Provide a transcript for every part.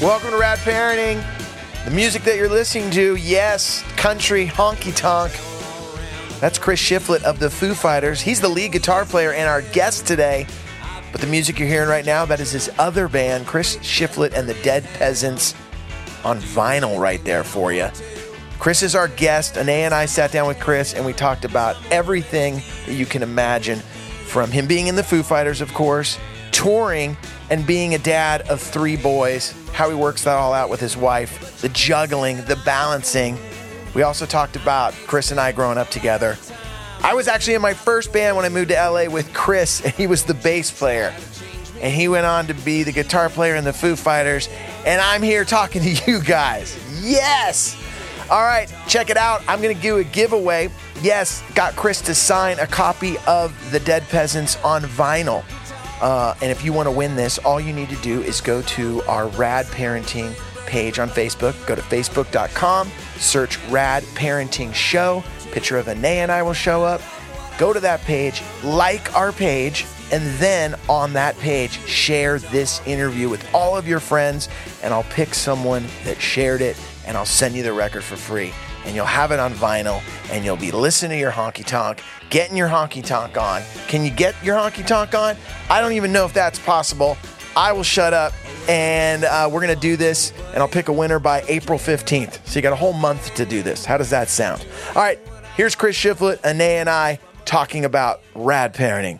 Welcome to Rad Parenting. The music that you're listening to, yes, country honky tonk. That's Chris Shiflett of the Foo Fighters. He's the lead guitar player and our guest today. But the music you're hearing right now, that is his other band, Chris Shiflett and the Dead Peasants, on vinyl right there for you. Chris is our guest. Ane and I sat down with Chris and we talked about everything that you can imagine from him being in the Foo Fighters, of course, touring, and being a dad of three boys, how he works that all out with his wife, the juggling, the balancing. We also talked about Chris and I growing up together. I was actually in my first band when I moved to LA with Chris, and he was the bass player. And he went on to be the guitar player in the Foo Fighters. And I'm here talking to you guys. Yes! All right, check it out. I'm going to do a giveaway. Yes, got Chris to sign a copy of The Dead Peasants on vinyl. Uh, and if you want to win this, all you need to do is go to our Rad Parenting page on Facebook. Go to facebook.com, search Rad Parenting Show. Picture of Ane and I will show up. Go to that page, like our page, and then on that page, share this interview with all of your friends, and I'll pick someone that shared it, and I'll send you the record for free. And you'll have it on vinyl, and you'll be listening to your honky tonk, getting your honky tonk on. Can you get your honky tonk on? I don't even know if that's possible. I will shut up, and uh, we're gonna do this, and I'll pick a winner by April 15th. So you got a whole month to do this. How does that sound? All right, here's Chris Shiflett, Ane, and I talking about rad parenting.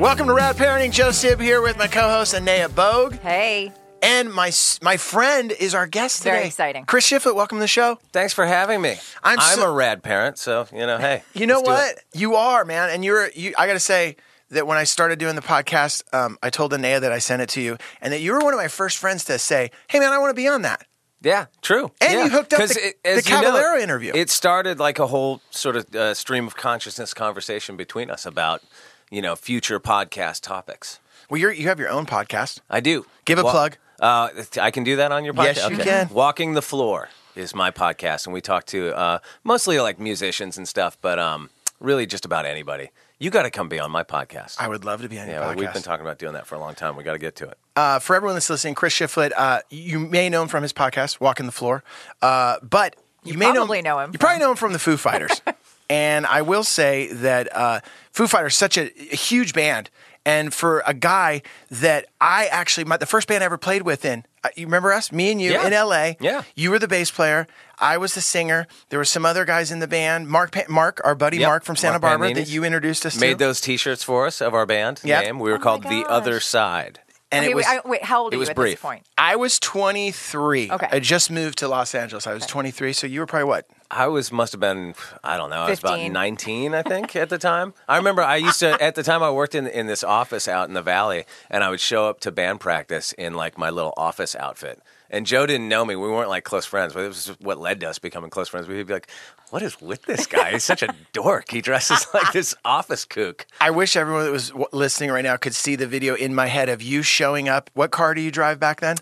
Welcome to Rad Parenting. Joe Sib here with my co-host Anea Bogue, Hey, and my my friend is our guest today. Very exciting. Chris Shiflett, welcome to the show. Thanks for having me. I'm I'm, so- a rad parent, so you know, hey. You know what? You are, man, and you're. You, I got to say that when I started doing the podcast, um, I told Anea that I sent it to you, and that you were one of my first friends to say, "Hey, man, I want to be on that." Yeah, true. And yeah. you hooked up the- it- the as you know, Caballero interview. It started like a whole sort of uh, stream of consciousness conversation between us about, you know, future podcast topics. Well, you're, you have your own podcast. I do. Give a Wa- plug. Uh, I can do that on your podcast. Yes, you can. Walking the Floor is my podcast, and we talk to uh, mostly like musicians and stuff, but um, really just about anybody. You got to come be on my podcast. I would love to be on your yeah, podcast. we've been talking about doing that for a long time. We got to get to it. uh, for everyone that's listening, Chris Shiflett, uh, you may know him from his podcast, Walking the Floor, uh, but you, You may probably know him You probably from- know him from the Foo Fighters, and I will say that uh, Foo Fighters is such a, a huge band, and for a guy that I actually, my, the first band I ever played with in, uh, you remember us, me and you Yeah. in L.A. Yeah. you were the bass player. I was the singer. There were some other guys in the band. Mark, Pa- Mark, our buddy Yep. Mark from Santa Mark Barbara, that you introduced us to. Made those T-shirts for us of our band Yep. name. We were Oh called The. Other Side. and okay, it was wait, I, wait, how old it are was you at brief. this point? I was 23. Okay. I just moved to Los Angeles. I was 23. So you were probably what? I was must have been I don't know. I was about 19, I think, at the time. I remember I used to at the time I worked in in this office out in the valley, and I would show up to band practice in like my little office outfit. And Joe didn't know me. We weren't like close friends, but it was what led to us becoming close friends. We'd be like, "What is with this guy? He's such a dork. He dresses like this office kook." I wish everyone that was listening right now could see the video in my head of you showing up. What car do you drive back then?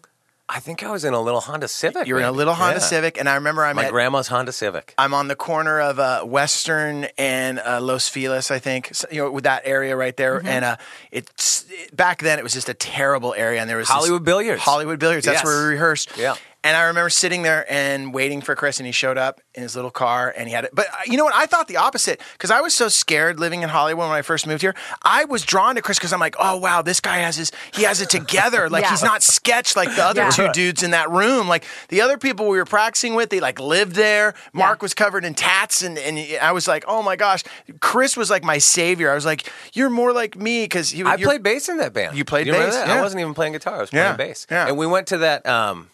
I think I was in a little Honda Civic. You were in a little Honda Yeah. Civic, and I remember I'm My at, grandma's Honda Civic. I'm on the corner of uh, Western and uh, Los Feliz, I think, so, you know, with that area right there. Mm-hmm. And uh, it's it, back then it was just a terrible area, and there was this- Hollywood Billiards. Hollywood Billiards. That's Yes. where we rehearsed. Yeah. And I remember sitting there and waiting for Chris, and he showed up in his little car, and he had it. But uh, you know what? I thought the opposite because I was so scared living in Hollywood when I first moved here. I was drawn to Chris because I'm like, oh wow, this guy has his, he has it together. Like Yeah. he's not sketched like the other Yeah. two dudes in that room. Like the other people we were practicing with, they like lived there. Mark was covered in tats, and and I was like, oh my gosh, Chris was like my savior. I was like, you're more like me because he. I played bass in that band. You played Do remember bass? Yeah. I wasn't even playing guitar. I was Yeah, playing bass. yeah. And we went to that. Um,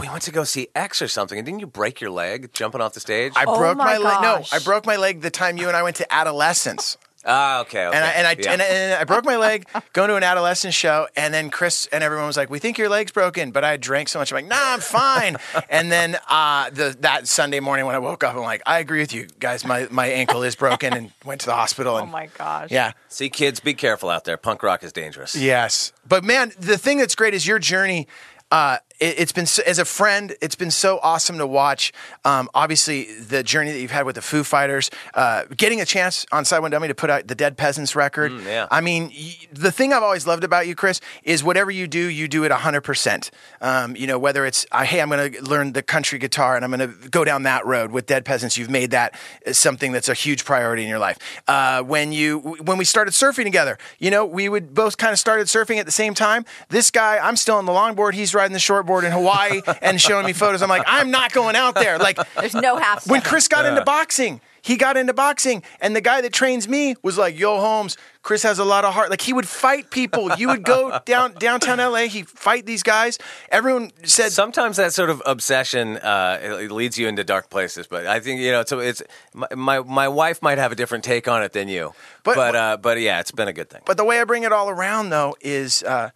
we went to go see X or something. And didn't you break your leg jumping off the stage? I Oh broke my my, leg. No. I broke my leg the time you and I went to Adolescents. Ah, okay. okay. And I and I, Yeah. and I and I broke my leg going to an adolescent show, and then Chris and everyone was like, "We think your leg's broken," but I drank so much, I'm like, "Nah, I'm fine." and then uh, the that Sunday morning when I woke up, I'm like, "I agree with you guys. My my ankle is broken," and went to the hospital. Oh my gosh. yeah, See, kids, be careful out there. Punk rock is dangerous. yes, but man, the thing that's great is your journey. Uh, it, has been so, as a friend, it's been so awesome to watch. Um, obviously, the journey that you've had with the Foo Fighters, uh, getting a chance on Side One Dummy to put out the Dead Peasants record. Mm, yeah. I mean, y- the thing I've always loved about you, Chris, is whatever you do, you do it hundred um, percent. You know, whether it's uh, hey, I'm going to learn the country guitar and I'm going to go down that road with Dead Peasants. You've made that something that's a huge priority in your life. Uh, when you when we started surfing together, you know, we would both kind of started surfing at the same time. This guy, I'm still on the longboard. He's riding the shortboard in Hawaii and showing me photos. I'm like, I'm not going out there. Like, there's no half. When Chris got into boxing, he got into boxing, and the guy that trains me was like, "Yo, Holmes, Chris has a lot of heart." Like he would fight people. You would go down downtown LA. He fight these guys. Everyone said sometimes that sort of obsession uh, leads you into dark places. But I think you know, so it's my, my, my wife might have a different take on it than you. But but, uh, but yeah, it's been a good thing. But the way I bring it all around though is uh,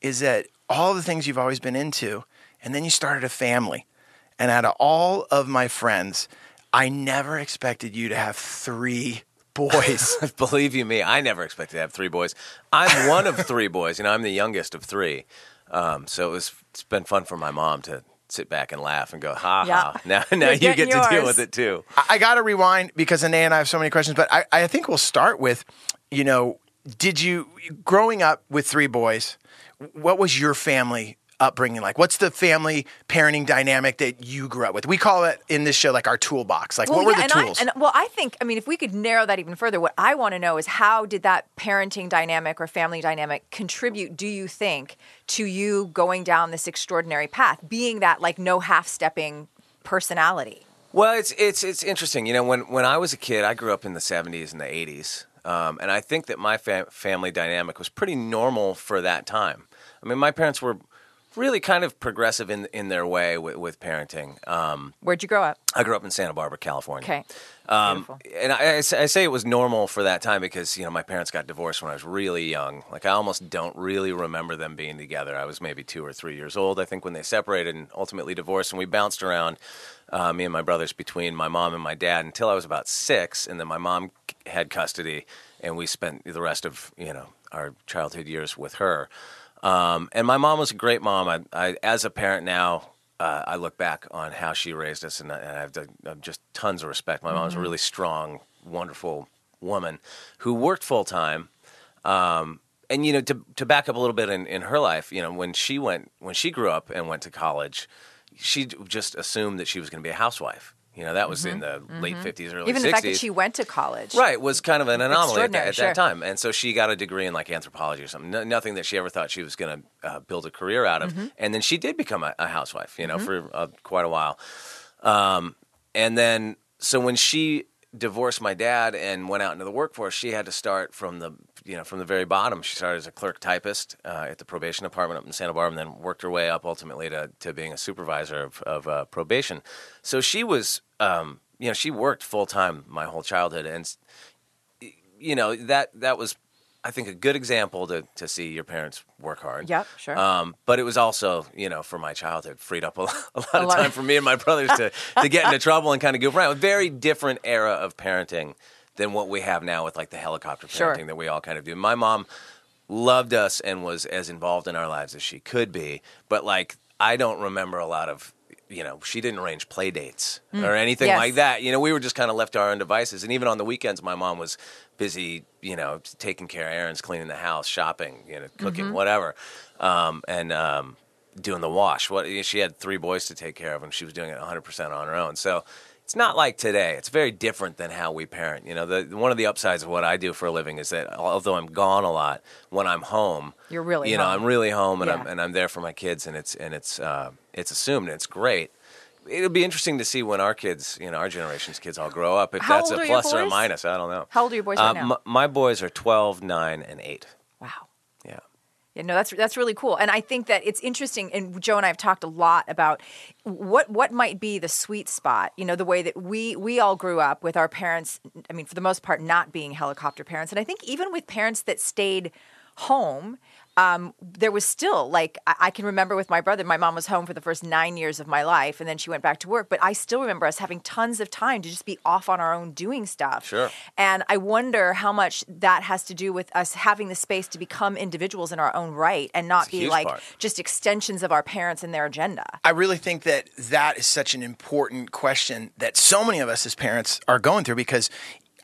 is that all the things you've always been into, and then you started a family, and out of all of my friends I never expected you to have three boys. Believe you me, I never expected to have three boys. I'm one of three boys. You know, I'm the youngest of three. Um, so it was, it's been fun for my mom to sit back and laugh and go, ha yeah. ha. Now, now you get yours. to deal with it too. I, I got to rewind because Anae and I have so many questions, but I, I think we'll start with, you know, did you, growing up with three boys, what was your family upbringing like? What's the family parenting dynamic that you grew up with? We call it in this show like our toolbox. Like, well, what yeah, were the and tools? I, and well, I think, I mean, if we could narrow that even further, what I want to know is how did that parenting dynamic or family dynamic contribute, do you think, to you going down this extraordinary path, being that like no half stepping personality? Well, it's it's it's interesting. You know, when when I was a kid, I grew up in the '70s and the '80s, um, and I think that my family dynamic was pretty normal for that time. I mean, my parents were really kind of progressive in in their way with, with parenting. Um, Where'd you grow up? I grew up in Santa Barbara, California. Okay. Um, and I, I, say it was normal for that time because you know my parents got divorced when I was really young. Like I almost don't really remember them being together. I was maybe two or three years old, I think, when they separated and ultimately divorced. And we bounced around, uh, me and my brothers, between my mom and my dad until I was about six, and then my mom had custody, and we spent the rest of you know our childhood years with her. Um, and my mom was a great mom. I, I as a parent now, uh, I look back on how she raised us, and, I, and I have, have just tons of respect. My mm-hmm. mom was a really strong, wonderful woman who worked full time. Um, and you know, to to back up a little bit in, in her life, you know, when she went when she grew up and went to college, she just assumed that she was going to be a housewife. You know, that was mm-hmm. in the mm-hmm. late 50s, early Even 60s. the fact that she went to college. Right, was kind of an anomaly at, at sure. that time. And so she got a degree in like anthropology or something. No, nothing that she ever thought she was going to uh, build a career out of. Mm-hmm. And then she did become a, a housewife, you know, mm-hmm. for uh, quite a while. Um, and then, so when she divorced my dad and went out into the workforce, she had to start from the you know from the very bottom. She started as a clerk typist uh, at the probation department up in Santa Barbara, and then worked her way up ultimately to, to being a supervisor of, of uh, probation. So she was um, you know, she worked full time my whole childhood, and you know that that was, I think, a good example to to see your parents work hard. Yep, sure. Um, but it was also, you know, for my childhood, freed up a, a lot a of lot time of... for me and my brothers to to get into trouble and kind of goof around. A very different era of parenting than what we have now with like the helicopter parenting sure. that we all kind of do. My mom loved us and was as involved in our lives as she could be, but like I don't remember a lot of you know, she didn't arrange play dates mm. or anything yes. like that. You know, we were just kind of left to our own devices. And even on the weekends, my mom was busy, you know, taking care of errands, cleaning the house, shopping, you know, cooking, mm-hmm. whatever, um, and um, doing the wash. What she had three boys to take care of, and she was doing it 100 percent on her own. So it's not like today. It's very different than how we parent. You know, the one of the upsides of what I do for a living is that although I'm gone a lot, when I'm home, you're really you home. know I'm really home and yeah. I'm and I'm there for my kids and it's and it's uh, it's assumed and it's great. It'll be interesting to see when our kids, you know, our generation's kids all grow up. If How that's a plus or a minus, I don't know. How old are your boys right uh, now? M- my boys are 12, 9, and 8. Wow. Yeah. No, that's that's really cool, and I think that it's interesting. And Joe and I have talked a lot about what what might be the sweet spot. You know, the way that we we all grew up with our parents. I mean, for the most part, not being helicopter parents, and I think even with parents that stayed home, um, there was still like I, I can remember with my brother. My mom was home for the first nine years of my life, and then she went back to work. But I still remember us having tons of time to just be off on our own doing stuff. Sure. And I wonder how much that has to do with us having the space to become individuals in our own right and not be like part. just extensions of our parents and their agenda. I really think that that is such an important question that so many of us as parents are going through because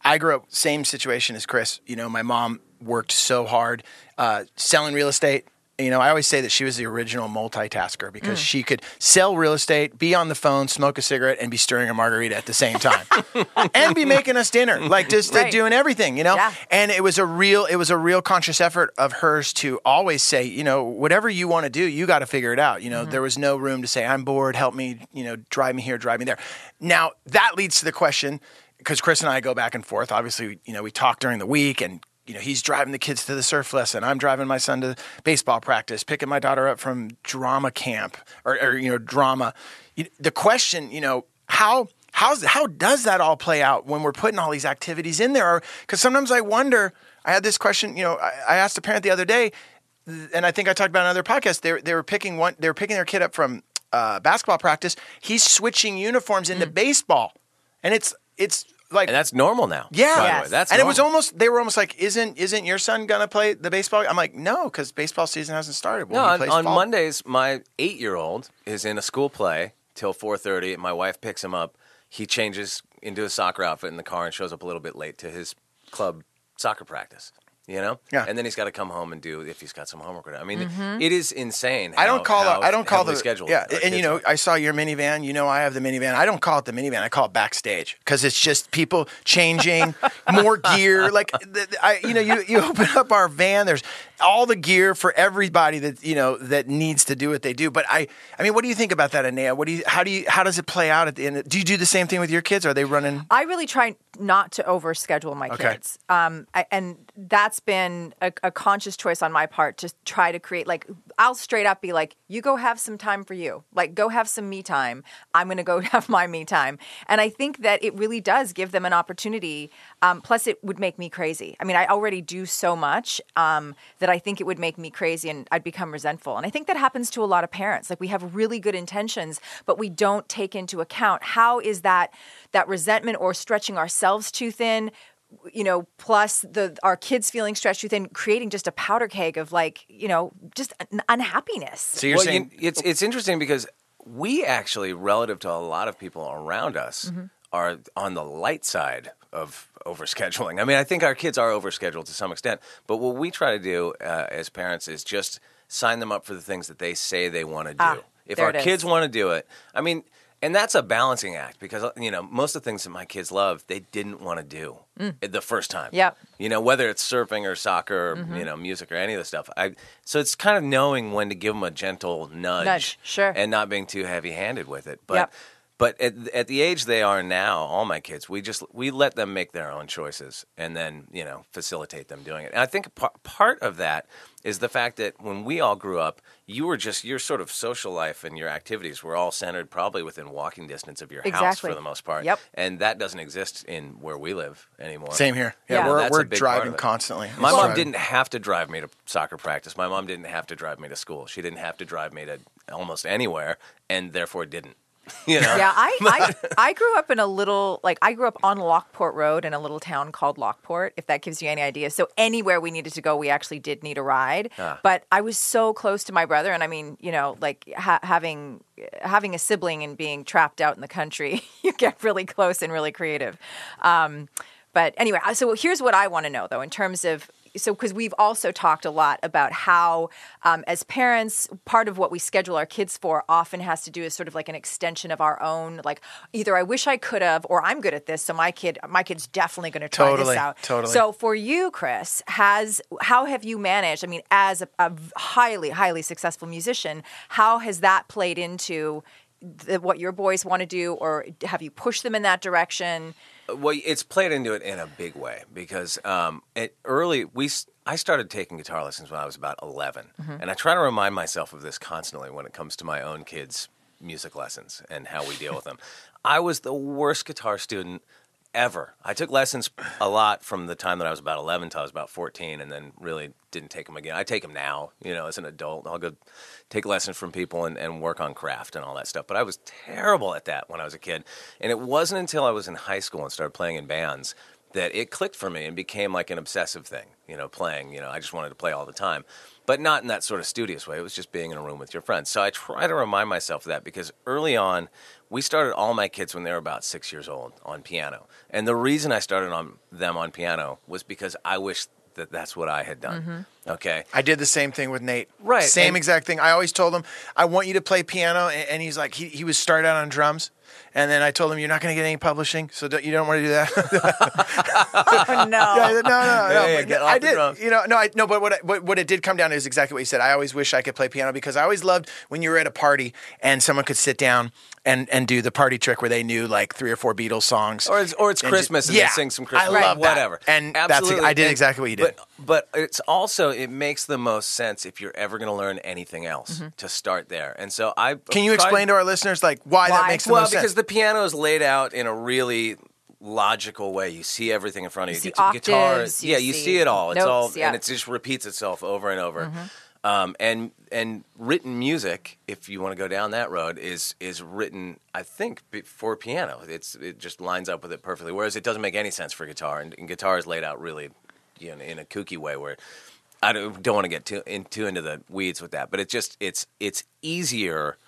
I grew up same situation as Chris. You know, my mom worked so hard uh, selling real estate. You know, I always say that she was the original multitasker because she could sell real estate, be on the phone, smoke a cigarette, and be stirring a margarita at the same time, and be making us dinner, like just Right. doing everything. You know, Yeah. and it was a real it was a real conscious effort of hers to always say you know whatever you want to do you got to figure it out you know there was no room to say i'm bored help me you know drive me here drive me there now that leads to the question because chris and i go back and forth obviously you know we talk during the week and you know he's driving the kids to the surf lesson. I'm driving my son to baseball practice picking my daughter up from drama camp or, or you know drama. The question you know how how's how does that all play out when we're putting all these activities in there? Because sometimes i wonder i had this question you know I, I asked a parent the other day and i think i talked about another podcast. They, were- they were picking one they were picking their kid up from uh, basketball practice. He's switching uniforms into baseball. And it's it's like And that's normal now. yeah, by the Yes. way. That's and it was almost they were almost like, isn't isn't your son gonna play the baseball? I'm like, no, because baseball season hasn't started. Well, No, on, on. Mondays, my eight-year-old is in a school play till four thirty. My wife picks him up. He changes into a soccer outfit in the car and shows up a little bit late to his club soccer practice. You know, Yeah. and then he's got to come home and do if he's got some homework. or not. I mean, mm-hmm. it is insane. I don't how- call how it. I don't call the schedule. yeah. And you know, are. I saw your minivan. You know, I have the minivan. I don't call it the minivan. I call it backstage because it's just people changing, more gear. Like the, the- I, you know, you you open up our van. There's all the gear for everybody that you know that needs to do what they do. But I, I mean, what do you think about that, Anea? What do you? How do you? How does it play out at the end? Do you do the same thing with your kids? Are they running? I really try not to overschedule my Okay. kids, um, I, and that's been a, a conscious choice on my part to try to create like I'll straight up be like, you go have some time for you, like go have some me time. I'm going to go have my me time, and I think that it really does give them an opportunity. Um, plus, it would make me crazy. I mean, I already do so much um, that I think it would make me crazy, and I'd become resentful. And I think that happens to a lot of parents. Like we have really good intentions, but we don't take into account how is that that resentment or stretching ourselves too thin you know plus the our kids feeling stretched too thin creating just a powder keg of like you know just an unhappiness So you're well, saying you- it's it's interesting because we actually, relative to a lot of people around us, Mm-hmm. are on the light side of overscheduling. I mean, I think our kids are overscheduled to some extent, but what we try to do uh, as parents is just sign them up for the things that they say they want to do. Ah, if our kids want to do it, I mean. And that's a balancing act because you know most of the things that my kids love they didn't want to do the first time. yeah You know whether it's surfing or soccer, or, Mm-hmm. you know music or any of the stuff. I so it's kind of knowing when to give them a gentle nudge, Nudge, sure. and not being too heavy-handed with it. But Yep. But at, at the age they are now, all my kids, we just we let them make their own choices and then you know facilitate them doing it. And I think par- part of that is the fact that when we all grew up, you were just your sort of social life and your activities were all centered probably within walking distance of your house for the most part. Yep. And that doesn't exist in where we live anymore. same here? Yeah, Yeah. we're That's we're big driving constantly. My It's mom driving. didn't have to drive me to soccer practice. My mom didn't have to drive me to school. She didn't have to drive me to almost anywhere, and therefore didn't. You know? yeah I, I i grew up in a little like i grew up on lockport road in a little town called lockport if that gives you any idea so anywhere we needed to go we actually did need a ride Ah. but i was so close to my brother and i mean you know like ha- having having a sibling and being trapped out in the country you get really close and really creative um, but anyway so here's what i want to know though in terms of so because we've also talked a lot about how um, as parents part of what we schedule our kids for often has to do is sort of like an extension of our own like either i wish i could have or i'm good at this so my kid my kid's definitely going to try Totally, this out totally. so for you chris has how have you managed i mean as a, a highly highly successful musician how has that played into the, what your boys want to do or have you pushed them in that direction Well, it's played into it in a big way because um, it early we I started taking guitar lessons when I was about 11, and I try to remind myself of this constantly when it comes to my own kids' music lessons and how we deal with them. I was the worst guitar student ever. I took lessons a lot from the time that I was about 11 till I was about 14, and then really didn't take them again. I take them now, you know, as an adult. I'll go take lessons from people and, and work on craft and all that stuff. But I was terrible at that when I was a kid. And it wasn't until I was in high school and started playing in bands that it clicked for me and became like an obsessive thing, you know, playing. You know, I just wanted to play all the time, but not in that sort of studious way. It was just being in a room with your friends. So I try to remind myself of that because early on, we started all my kids when they were about six years old on piano. And the reason I started on them on piano was because I wished that that's what I had done. Mm-hmm. Okay. I did the same thing with Nate. Right, Same and- exact thing. I always told him, I want you to play piano. And, and he's like, he, he was started out on drums. And then I told him, you're not going to get any publishing. So don't, you don't want to do that. Oh, no. Yeah, no, no, no. Yeah, yeah, get off I did. drums. You know, no, I, no. But what, I, what what it did come down to is exactly what you said. I always wish I could play piano because I always loved when you were at a party and someone could sit down and and do the party trick where they knew like three or four Beatles songs. Or it's, or it's And Christmas just- and yeah, they sing some Christmas, I love that. whatever. And that's I did exactly what you did. But, but it's also it makes the most sense if you're ever going to learn anything else to start there. And so I Mm-hmm. Can you tried- explain to our listeners like why, that makes the well, most because the piano is laid out in a really logical way. You see everything in front of you. see Gu- guitar, octaves, you yeah, you see see it all. It's notes, all, yeah. and it just repeats itself over and over. Um, and and written music, if you want to go down that road, is is written, I think, be- for piano. It's it just lines up with it perfectly. Whereas it doesn't make any sense for guitar, and, and guitar is laid out really, you know, in a kooky way where. I don't, don't want to get too, in, too into the weeds with that, but it's just it's it's easier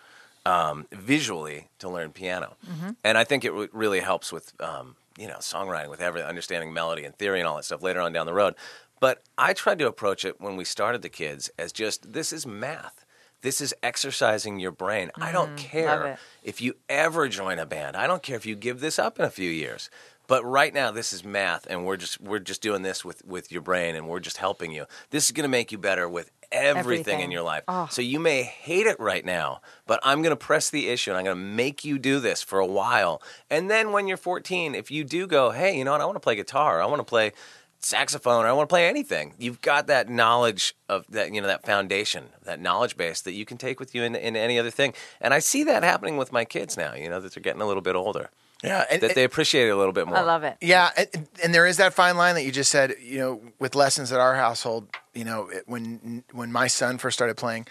um, visually to learn piano, and I think it re- really helps with um, you know songwriting, with every understanding melody and theory and all that stuff later on down the road. But I tried to approach it when we started the kids as just this is math. This is exercising your brain. I don't care if you ever join a band. I don't care if you give this up in a few years. But right now, this is math, and we're just we're just doing this with with your brain, and we're just helping you. This is going to make you better with everything, Everything. in your life. Oh. So you may hate it right now, but I'm going to press the issue, and I'm going to make you do this for a while. And then when you're 14, if you do go, hey, you know what? I want to play guitar. I want to play saxophone or I want to play anything. You've got that knowledge of that, you know, that foundation, that knowledge base that you can take with you in, in any other thing. And I see that happening with my kids now, you know, that they're getting a little bit older, yeah, and, that they appreciate it a little bit more. I love it. Yeah, and, and there is that fine line that you just said. You know, with lessons at our household, you know, it, when when my son first started playing,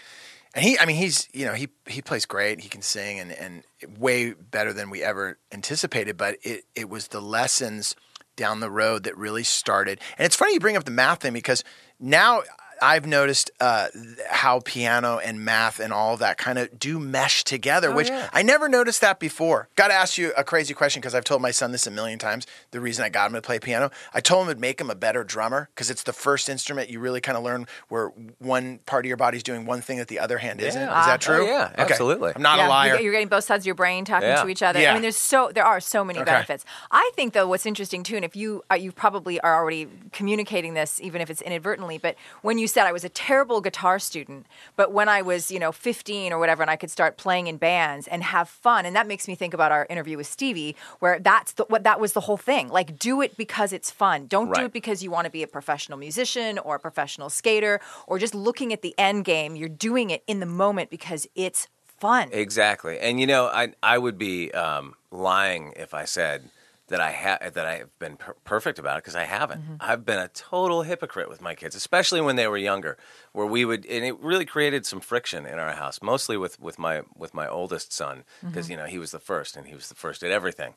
and he, I mean, he's you know he he plays great. He can sing and and way better than we ever anticipated. But it it was the lessons down the road that really started. And it's funny you bring up the math thing because now. I've noticed uh, how piano and math and all of that kind of do mesh together, which yeah. I never noticed that before. Got to ask you a crazy question because I've told my son this a million times. The reason I got him to play piano, I told him it'd make him a better drummer because it's the first instrument you really kind of learn where one part of your body's doing one thing that the other hand isn't. Is that true? Oh, yeah, Okay. absolutely. I'm not Yeah, a you liar. get- You're getting both sides of your brain talking Yeah. to each other. Yeah. I mean, there's so there are so many Okay. benefits. I think though, what's interesting too, and if you uh, you probably are already communicating this, even if it's inadvertently, but when you said I was a terrible guitar student, but when I was you know 15 or whatever, and I could start playing in bands and have fun, and that makes me think about our interview with Stevie, where that's the, what that was the whole thing. Like, do it because it's fun. Don't do it because you want to be a professional musician or a professional skater or just looking at the end game. You're doing it in the moment because it's fun. Exactly, and you know, I I would be um, lying if I said that I ha- that I have been per- perfect about it because I haven't. Mm-hmm. I've been a total hypocrite with my kids, especially when they were younger, where we would, and it really created some friction in our house, mostly with with my with my oldest son because Mm-hmm. you know he was the first and he was the first at everything.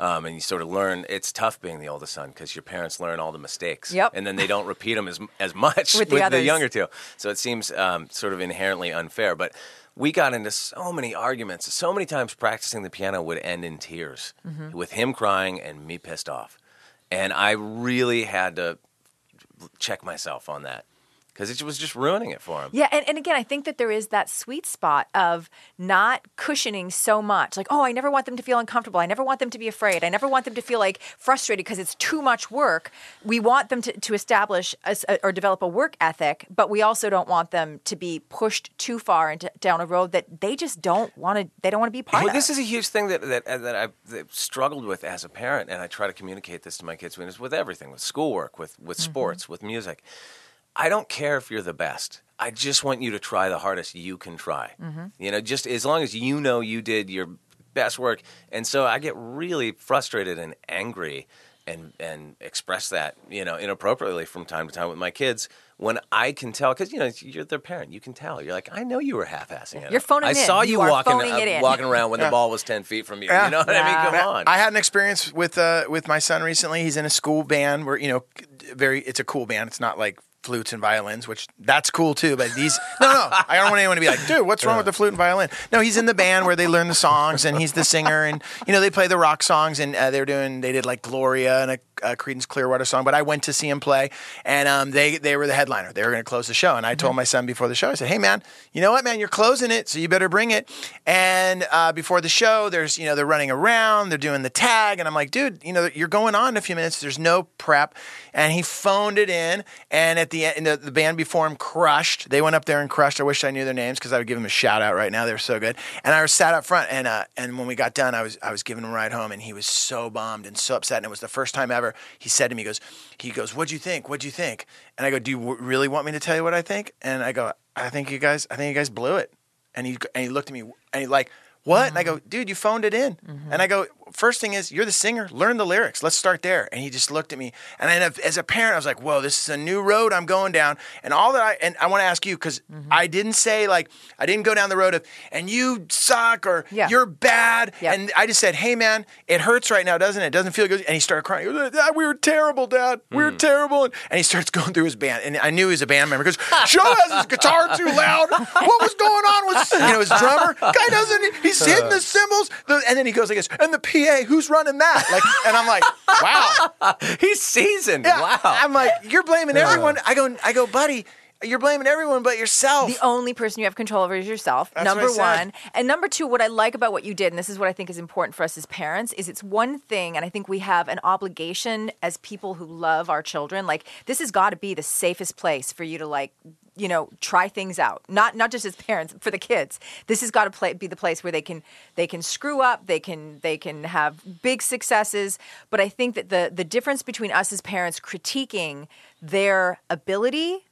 Um, and you sort of learn it's tough being the oldest son because your parents learn all the mistakes, Yep. and then they don't repeat them as as much With the others. younger two. So it seems um, sort of inherently unfair. But we got into so many arguments. So many times practicing the piano would end in tears Mm-hmm. with him crying and me pissed off. And I really had to check myself on that because it was just ruining it for him. Yeah, and, and again, I think that there is that sweet spot of not cushioning so much. Like, oh, I never want them to feel uncomfortable. I never want them to be afraid. I never want them to feel like frustrated because it's too much work. We want them to, to establish a or develop a work ethic, but we also don't want them to be pushed too far into down a road that they just don't want to. They don't want to be part Well, of. this is a huge thing that that, that I've that struggled with as a parent, and I try to communicate this to my kids with everything, with schoolwork, with with mm-hmm. sports, with music. I don't care if you're the best. I just want you to try the hardest you can try. You know, just as long as you know you did your best work. And so I get really frustrated and angry and and express that you know inappropriately from time to time with my kids when I can tell because you know you're their parent you can tell you're like I know you were half-assing it You're phoning I it saw you, You walking uh, walking around when Yeah. the ball was ten feet from you Yeah. you know what I mean come Man, on I had an experience with uh, with my son recently. He's in a school band where you know, very. It's a cool band. It's not like flutes and violins, which that's cool too. But these, no, no, I don't want anyone to be like, dude, what's wrong with the flute and violin? No, he's in the band where they learn the songs, and he's the singer, and you know they play the rock songs, and uh, they're doing they did like Gloria and a, a Creedence Clearwater song. But I went to see him play, and um, they they were the headliner. They were going to close the show, and I told my son before the show, I said, hey man, you know what, man, you're closing it, so you better bring it. And uh, before the show, there's you know they're running around, they're doing the tag, and I'm like, dude, you know you're going on in a few minutes. There's no prep, and he phoned it in, and at the end, the, the band before him crushed. They went up there and crushed. I wish I knew their names because I would give them a shout out right now. They're so good. And I was sat up front, and uh, and when we got done, I was I was giving him a ride home, and he was so bummed and so upset. And it was the first time ever he said to me, he goes, he goes, what'd you think? What'd you think? And I go, do you w- really want me to tell you what I think? And I go, I think you guys, I think you guys blew it. And he and he looked at me and he like. What? And I go, dude, you phoned it in. And I go, first thing is, you're the singer. Learn the lyrics. Let's start there. And he just looked at me. And then as a parent, I was like, whoa, this is a new road I'm going down. And all that I, and I want to ask you, because mm-hmm. I didn't say, like, I didn't go down the road of, and you suck or Yeah. you're bad. Yep. And I just said, hey, man, it hurts right now, doesn't it? It doesn't feel good. And he started crying. He goes, Dad, we were terrible, Dad. We were hmm. terrible. And, and he starts going through his band. And I knew he was a band member because Joe has his guitar too loud. What was going on with, you know, his drummer? Guy doesn't, he's hitting the cymbals. The, and then he goes like this, and the PA, who's running that? Like, and I'm like, wow. he's seasoned Yeah. wow I'm like, you're blaming everyone. I go, I go, buddy, you're blaming everyone but yourself. The only person you have control over is yourself. That's number what I said. one. And number two, what I like about what you did, and this is what I think is important for us as parents, is it's one thing, and I think we have an obligation as people who love our children. Like, this has got to be the safest place for you to, like, you know, try things out. Not not just as parents, for the kids. This has got to play, be the place where they can they can screw up, they can they can have big successes. But I think that the the difference between us as parents critiquing their ability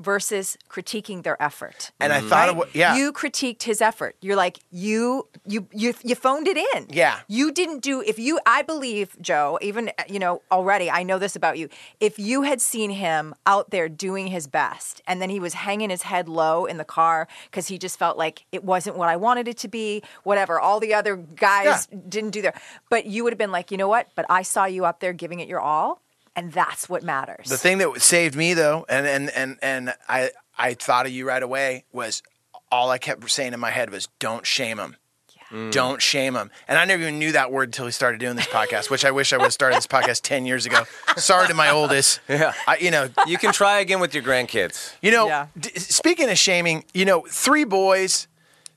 versus critiquing their effort. And I thought of what- yeah. You critiqued his effort. You're like, you you you you phoned it in. Yeah. You didn't do if you I believe, Joe, even uh, you know, already I know this about you. If you had seen him out there doing his best and then he was hanging his head low in the car cuz he just felt like it wasn't what I wanted it to be, whatever. All the other guys Yeah. didn't do their but you would have been like, "You know what? But I saw you up there giving it your all." And that's what matters. The thing that saved me though, and and and and I I thought of you right away was all I kept saying in my head was don't shame him. Don't shame him. And I never even knew that word until we started doing this podcast, which I wish I would have started this podcast 10 years ago. Sorry to my oldest. Yeah. I, you know, you can try again with your grandkids you know, Yeah. d- speaking of shaming, you know, three boys,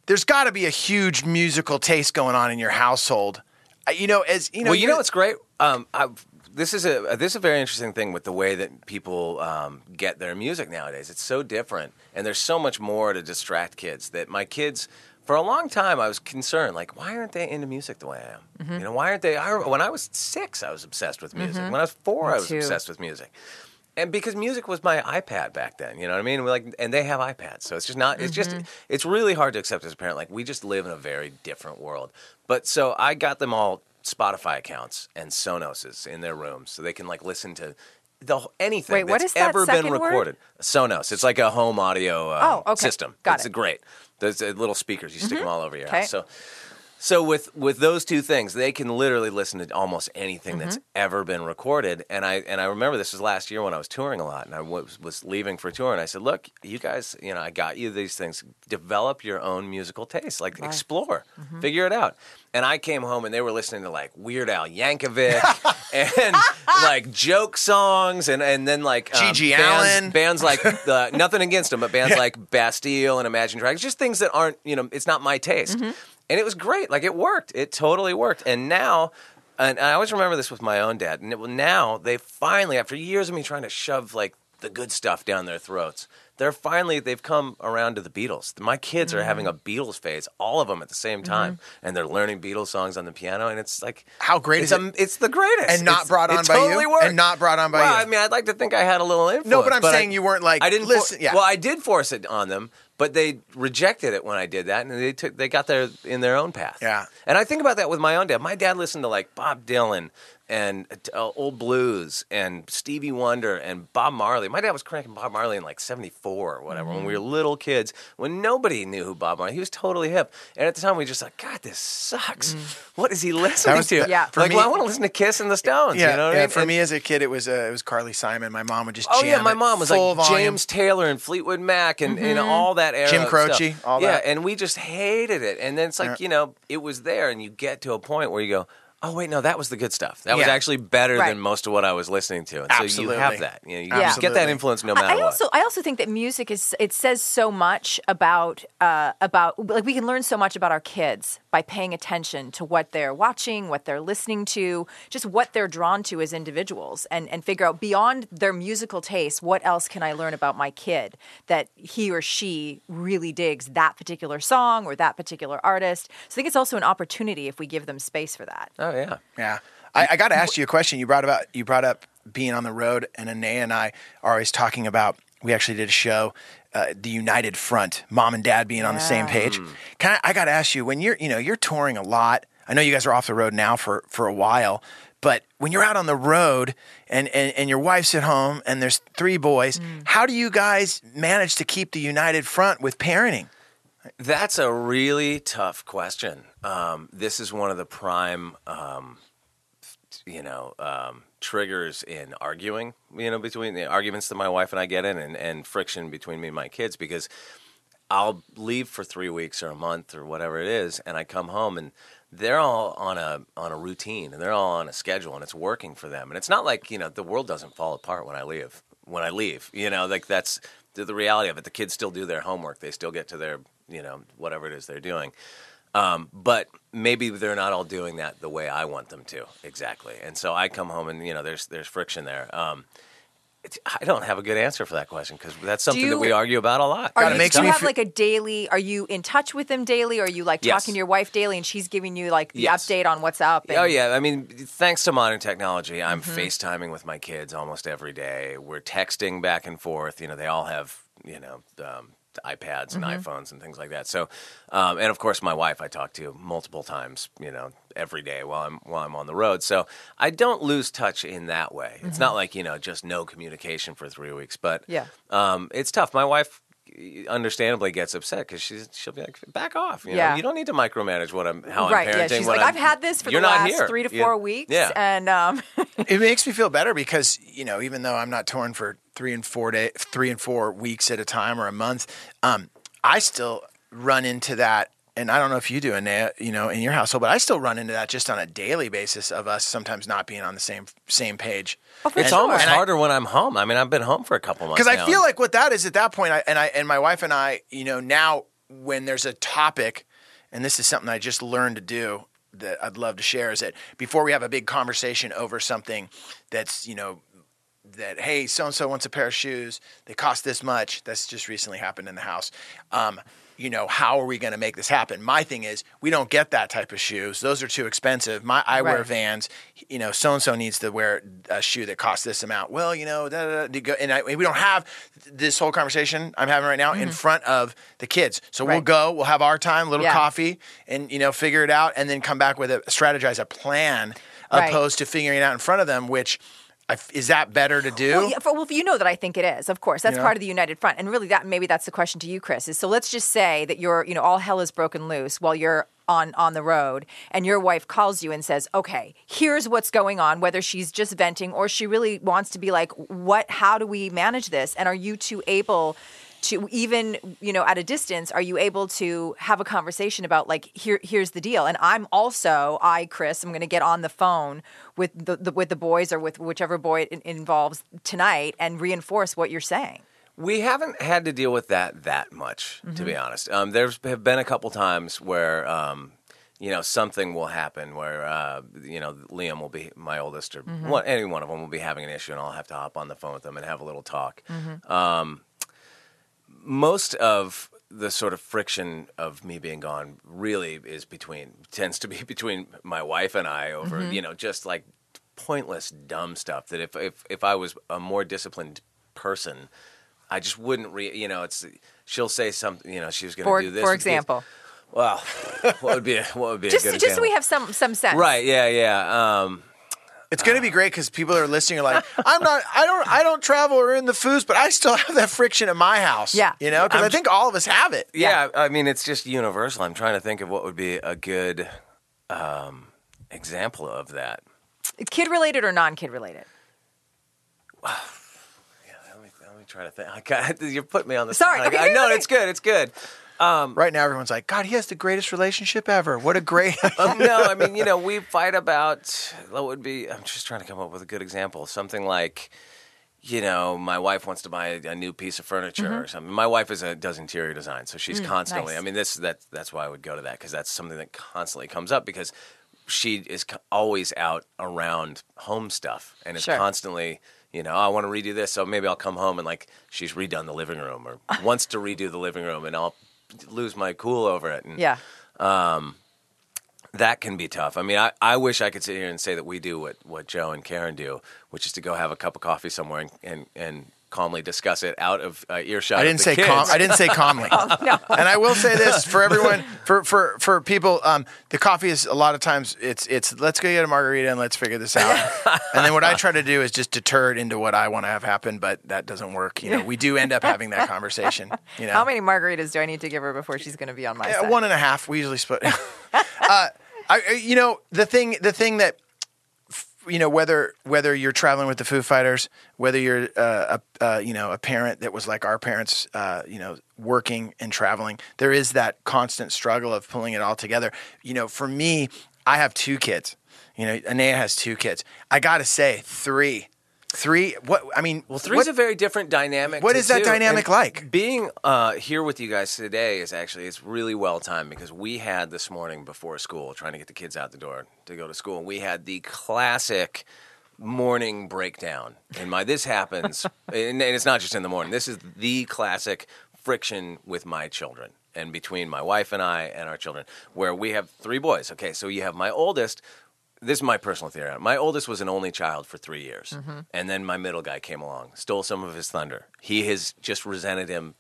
there's got to be a huge musical taste going on in your household. Uh, You know, as you know, well, you know what's great? Um, I, this is a this is a very interesting thing with the way that people um, get their music nowadays. It's so different, and there's so much more to distract kids. That my kids, for a long time, I was concerned, like, why aren't they into music the way I am? Mm-hmm. You know, why aren't they? I, when I was six, I was obsessed with music. When I was four, Me I was too. obsessed with music. And because music was my iPad back then, you know what I mean? We're like, and they have iPads, so it's just not. It's Mm-hmm. just. It's really hard to accept as a parent. Like we just live in a very different world. But so I got them all Spotify accounts and Sonoses in their rooms, so they can like listen to the anything Wait, what that's is that ever been second word? recorded. Sonos. It's like a home audio um, Oh, okay. system. Got it's it. Mm-hmm. great. There's uh, little speakers. You stick them all over your Okay. house. So. So with with those two things, they can literally listen to almost anything that's Mm-hmm. ever been recorded. And I and I remember this was last year when I was touring a lot, and I was, was leaving for tour, and I said, "Look, you guys, you know, I got you these things. Develop your own musical taste. Like explore, Mm-hmm. figure it out." And I came home, and they were listening to like Weird Al Yankovic and like joke songs, and and then like um, Gigi bands, Allen. bands like the, nothing against them, but bands like Bastille and Imagine Dragons, just things that aren't, you know, it's not my taste. And it was great. Like it worked. It totally worked. And now, and I always remember this with my own dad. And it, well, now they finally, after years of me trying to shove like the good stuff down their throats, they're finally they've come around to the Beatles. My kids are having a mm. Beatles phase, all of them at the same mm-hmm. time, and they're learning Beatles songs on the piano. And it's like How great it's is it? It's the greatest, And not It's- brought on by you? worked. And not brought on by well, you? I mean, I'd like to think I had a little influence. No, but I'm I- saying you weren't like, I didn't. for- listen- yeah. Well, I did force it on them, but they rejected it when I did that, and they took they got their in their own path. Yeah. and I think about that with my own dad. My dad listened to like Bob Dylan and uh, old blues and Stevie Wonder and Bob Marley. My dad was cranking Bob Marley in like '74 or whatever when we were little kids, when nobody knew who Bob Marley. He was totally hip, and at the time we just like, God, this sucks. What is he listening was- to? Yeah. for like me- well, I want to listen to Kiss and the Stones. Yeah, you know what yeah. I mean? For And- me as a kid, it was uh, it was Carly Simon. My mom would just Oh jam yeah, my mom was full like volume. James Taylor and Fleetwood Mac and, and all that era. Jim Croce, all yeah, that. Yeah, and we just hated it. And then it's like you know, it was there, and you get to a point where you go, "Oh wait, no, that was the good stuff. That was Yeah. actually better Right. than most of what I was listening to." And so you have that. You, know, you Yeah. get that Absolutely. influence no I- matter I what. also I also think that music is it says so much about uh, about like we can learn so much about our kids by paying attention to what they're watching, what they're listening to, just what they're drawn to as individuals, and and figure out beyond their musical taste, what else can I learn about my kid that he or she really digs that particular song or that particular artist. So I think it's also an opportunity if we give them space for that. oh yeah. Yeah, I, I got to ask you a question. You brought about you brought up being on the road, and Anea and I are always talking about. We actually did a show, uh, the United Front, mom and dad being on the same Yeah. page. Can I, I got to ask you when you're you know you're touring a lot. I know you guys are off the road now for for a while, but when you're out on the road and and, and your wife's at home and there's three boys, how do you guys manage to keep the United Front with parenting? That's a really tough question. Um, this is one of the prime, um, you know, um, triggers in arguing. You know, between the arguments that my wife and I get in, and, and friction between me and my kids, because I'll leave for three weeks or a month or whatever it is, and I come home and they're all on a on a routine and they're all on a schedule and it's working for them. And it's not like you know the world doesn't fall apart when I leave. When I leave, you know, like that's the, the reality of it. The kids still do their homework. They still get to their you know whatever it is they're doing. Um, but maybe they're not all doing that the way I want them to exactly. And so I come home and you know there's there's friction there. Um, I don't have a good answer for that question because that's something that we argue about a lot. Are you, makes do you have fe- like a daily? Are you in touch with them daily? Or are you like Yes. talking to your wife daily, and she's giving you like the Yes. update on what's up? And, Oh yeah, I mean, thanks to modern technology, I'm Mm-hmm. FaceTiming with my kids almost every day. We're texting back and forth. You know, they all have you know um, iPads and Mm-hmm. iPhones and things like that. So, um, and of course, my wife I talk to multiple times. You know, every day while I'm while I'm on the road. So I don't lose touch in that way. It's not like you know just no communication for three weeks, but Mm-hmm. Yeah. um, it's tough. My wife understandably gets upset because she's she'll be like, "Back off! You know, Yeah. you don't need to micromanage what I'm how right. I'm parenting." Yeah. She's like, I'm- I've had this for the last here." three to You- four weeks, Yeah. and um, it makes me feel better because you know even though I'm not torn for three and four day, three and four weeks at a time or a month, um, I still run into that. And I don't know if you do, Anea, you know, in your household, but I still run into that just on a daily basis of us sometimes not being on the same same page. Oh, It's sure. almost And I- harder when I'm home. I mean, I've been home for a couple months because I feel like what that is at that point, I, and I and my wife and I, you know, now when there's a topic, and this is something I just learned to do that I'd love to share is that before we have a big conversation over something that's you know that hey so and so wants a pair of shoes they cost this much that's just recently happened in the house um, you know how are we going to make this happen? My thing is we don't get that type of shoes. Those are too expensive. My i wear vans. You know so and so needs to wear a shoe that costs this amount. Well you know da, da, da, and I, we don't have this whole conversation i'm having right now in front of the kids. So we'll Mm-hmm. Go we'll have our time little Yeah. coffee and you know figure it out and then come back with a strategize a plan Right. opposed to figuring it out in front of them which is that better to do Well, yeah, for, well, you know that I think it is. Of course, that's Yeah. part of the united front, and really, that maybe that's the question to you, Chris. Is so let's just say that you're, you know, all hell is broken loose while you're on on the road, and your wife calls you and says, "Okay, here's what's going on." Whether she's just venting or she really wants to be like, "What? How do we manage this?" And are you two able? To even you know at a distance are you able to have a conversation about like here here's the deal and i'm also i chris i'm going to get on the phone with the, the with the boys or with whichever boy it involves tonight and reinforce what you're saying We haven't had to deal with that that much, to Mm-hmm. be honest. Um, there's have been a couple times where, um, you know, something will happen where, uh, you know, Liam will be my oldest, or Mm-hmm. one, any one of them will be having an issue, and I'll have to hop on the phone with them and have a little talk. Mm-hmm. Um, most of the sort of friction of me being gone really is between tends to be between my wife and I over Mm-hmm. you know just like pointless dumb stuff that if if if I was a more disciplined person I just wouldn't re you know it's she'll say something. You know, she was going to do this. for with the kids. example, Well, what would be a, what would be just a good just so we have some some sense. Right? Yeah, yeah. Um, It's going to be great because people are listening are like, I'm not, I don't, I don't travel or in the Foos, but I still have that friction at my house. Yeah. you know, because I think all of us have it. yeah, I mean, it's just universal. I'm trying to think of what would be a good um, example of that. It's Kid related or non kid related? Yeah, let me, let me try to think. I got, you're putting me on the Sorry, spot. okay, I know okay. it's good. It's good. Um, right now, everyone's like, God, he has the greatest relationship ever. What a great. Um, no, I mean, you know, we fight about what would be. I'm just trying to come up with a good example. Something like, you know, my wife wants to buy a, a new piece of furniture mm-hmm. or something. My wife is a, does interior design, so she's mm, constantly. nice. I mean, this that that's why I would go to that because that's something that constantly comes up because she is always out around home stuff and is Sure. constantly. You know, oh, I want to redo this, so maybe I'll come home and like she's redone the living room or wants to redo the living room, and I'll lose my cool over it. And Yeah. Um, that can be tough. I mean, I, I wish I could sit here and say that we do what, what Joe and Karen do, which is to go have a cup of coffee somewhere and, and, and calmly discuss it out of uh, earshot. I didn't the say kids. calm. I didn't say calmly. No. And I will say this for everyone, for for for people, um, the coffee is a lot of times it's it's let's go get a margarita and let's figure this out. and then what I try to do is just deter it into what I want to have happen, but that doesn't work. You know, we do end up having that conversation. You know, How many margaritas do I need to give her before she's going to be on my Yeah, side? one and a half. We usually split. uh, I, I- you know, the thing, the thing that, f- you know, whether whether you're traveling with the Foo Fighters, whether you're uh, a uh, you know a parent that was like our parents, uh, you know, working and traveling, there is that constant struggle of pulling it all together. You know, for me, I have two kids. You know, Anea has two kids. I got to say, three, three. What I mean, Well, three's what- a very different dynamic. What is that two. dynamic And like? Being uh, here with you guys today is actually it's really well timed because we had this morning before school trying to get the kids out the door to go to school, we had the classic morning breakdown. And my this happens, and, and it's not just in the morning. This is the classic friction with my children and between my wife and I and our children, where we have three boys. Okay, so you have my oldest. This is my personal theory. My oldest was an only child for three years, Mm-hmm. and then my middle guy came along, stole some of his thunder. He has just resented him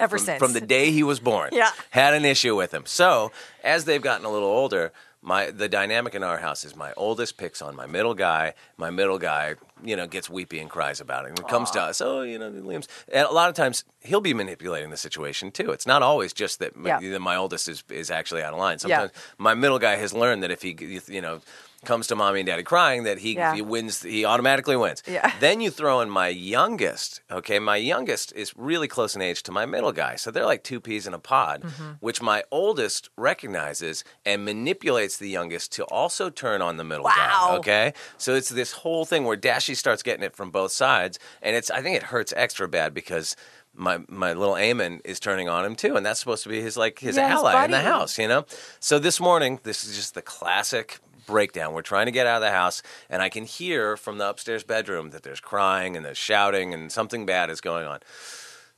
Ever from, since. from the day he was born. Yeah. Had an issue with him. So as they've gotten a little older, my the dynamic in our house is my oldest picks on my middle guy. My middle guy, you know, gets weepy and cries about it. And it comes to us, oh, you know, Liam's. And a lot of times he'll be manipulating the situation too. It's not always just that my, Yeah. that my oldest is is actually out of line. Sometimes my middle guy has learned that if he, you know. Comes to mommy and daddy crying that he, Yeah. he wins, he automatically wins. Yeah. Then you throw in my youngest. Okay, my youngest is really close in age to my middle guy, so they're like two peas in a pod. Mm-hmm. Which my oldest recognizes and manipulates the youngest to also turn on the middle Wow. guy. Okay, so it's this whole thing where Dashy starts getting it from both sides, and it's I think it hurts extra bad because. My, my little Eamon is turning on him too, and that's supposed to be his like his Yeah, his ally in the house, you know. So this morning, this is just the classic breakdown. We're trying to get out of the house, and I can hear from the upstairs bedroom that there's crying and there's shouting and something bad is going on.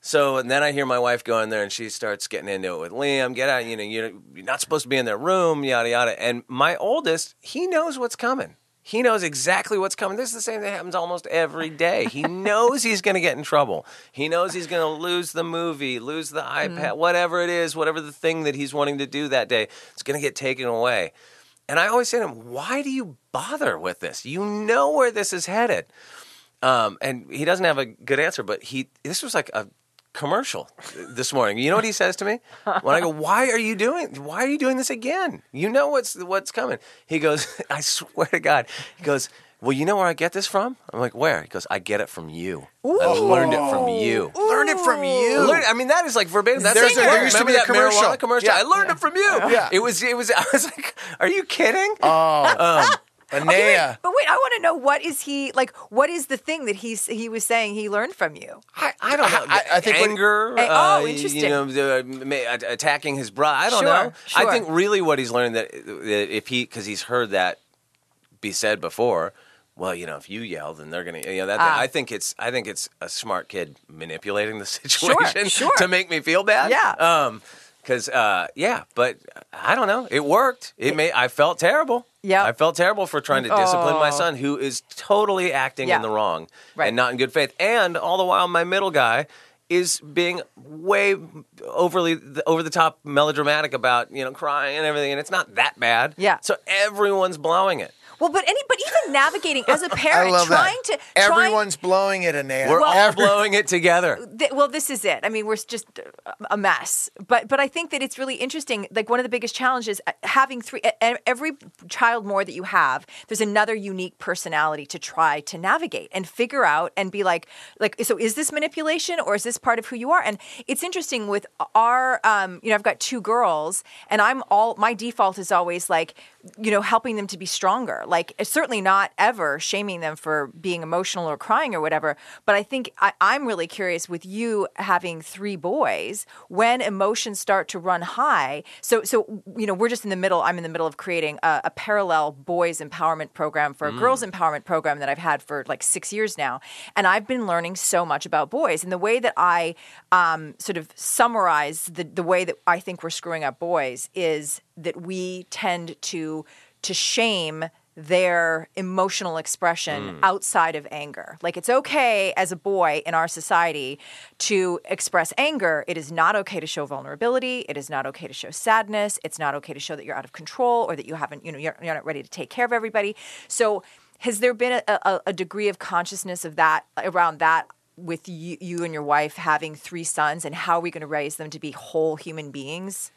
So and then I hear my wife go in there and she starts getting into it with Liam. Get out, you know, you're, you're not supposed to be in their room, yada yada. And my oldest, he knows what's coming. He knows exactly what's coming. This is the same thing that happens almost every day. He knows he's going to get in trouble. He knows he's going to lose the movie, lose the mm-hmm. iPad, whatever it is, whatever the thing that he's wanting to do that day, it's going to get taken away. And I always say to him, why do you bother with this? You know where this is headed. Um, and he doesn't have a good answer, but he this was like a commercial this morning. You know what he says to me when I go, "Why are you doing? Why are you doing this again? You know what's what's coming." He goes, "I swear to God." He goes, "Well, you know where I get this from?" I'm like, "Where?" He goes, "I get it from you. I learned it from you." learn it from I you. learned- I mean, that is like verbatim. That's There's like, a- there used to remember be a that commercial. marijuana commercial. Yeah. I learned it from you. Yeah. It was. It was. I was like, "Are you kidding?" Oh. Anea. But wait, I want to know what is he like? What is the thing that he's he was saying he learned from you? I, I don't know. I- I think what- anger. Eh, oh, uh, interesting. You know, the, ma- at- attacking his brother. I don't Sure, know. I sure. think really what he's learned that, that if he because he's heard that be said before. Well, you know, if you yell, then they're gonna. You know, that. Ah. I think it's. I think it's a smart kid manipulating the situation sure. to make me feel bad. Yeah. Um. Because uh, yeah, but I don't know. It worked. It may. I felt terrible. Yeah, I felt terrible for trying to discipline my Oh. son, who is totally acting Yeah. in the wrong Right. and not in good faith. And all the while, my middle guy is being way overly over the top melodramatic about you know crying and everything, and it's not that bad. Yeah. So everyone's blowing it. Well, but any, but even navigating as a parent, I love trying that. to trying- Everyone's blowing it, Anea. We're all Every- blowing it together. th- well this is it i mean we're just a mess but but i think that it's really interesting like one of the biggest challenges uh, having three every child more that you have there's another unique personality to try to navigate and figure out and be like like so is this manipulation or is this part of who you are and it's interesting with our um you know i've got two girls and i'm all my default is always like you know helping them to be stronger. Like certainly not ever shaming them for being emotional or crying or whatever but i think I, i'm really curious with you having three boys when emotions start to run high so so you know we're just in the middle i'm in the middle of creating a, a parallel boys empowerment program for a girls empowerment program that i've had for like six years now and i've been learning so much about boys and the way that i um, sort of summarize the, the way that i think we're screwing up boys is that we tend to to shame their emotional expression mm. outside of anger. Like it's okay as a boy in our society to express anger. It is not okay to show vulnerability. It is not okay to show sadness. It's not okay to show that you're out of control or that you haven't, you know, you're, you're not ready to take care of everybody. So has there been a, a, a degree of consciousness of that around that with you, you and your wife having three sons and how are we going to raise them to be whole human beings?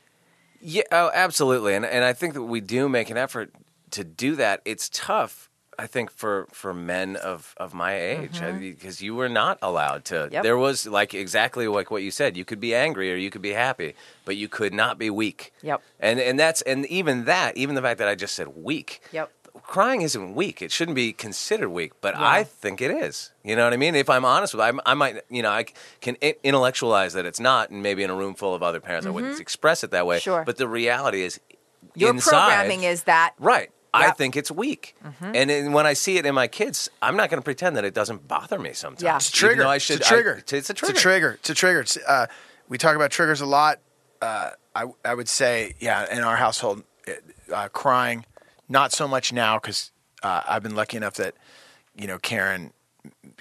Yeah, oh, absolutely, and and I think that we do make an effort to do that. It's tough, I think, for for men of of my age, because you were not allowed to. Mm-hmm. Yep. There was like exactly like what you said. You could be angry or you could be happy, but you could not be weak. Yep. And and that's and even that, even the fact that I just said weak. Yep. Crying isn't weak. It shouldn't be considered weak, but I think it is. You know what I mean? If I'm honest with, you, I, I might, you know, I can intellectualize that it's not, and maybe in a room full of other parents, I wouldn't express it that way. Mm-hmm. Sure. But the reality is, Your inside, programming is that right. I Yep. Mm-hmm. think it's weak, and then when I see it in my kids, I'm not going to pretend that it doesn't bother me sometimes. Yeah. It's a trigger. I should, it's a trigger. I- it's a trigger. It's a trigger. It's a trigger. It's, uh, we talk about triggers a lot. Uh, I, I would say, yeah, in our household, uh, crying, not so much now because uh, I've been lucky enough that, you know, Karen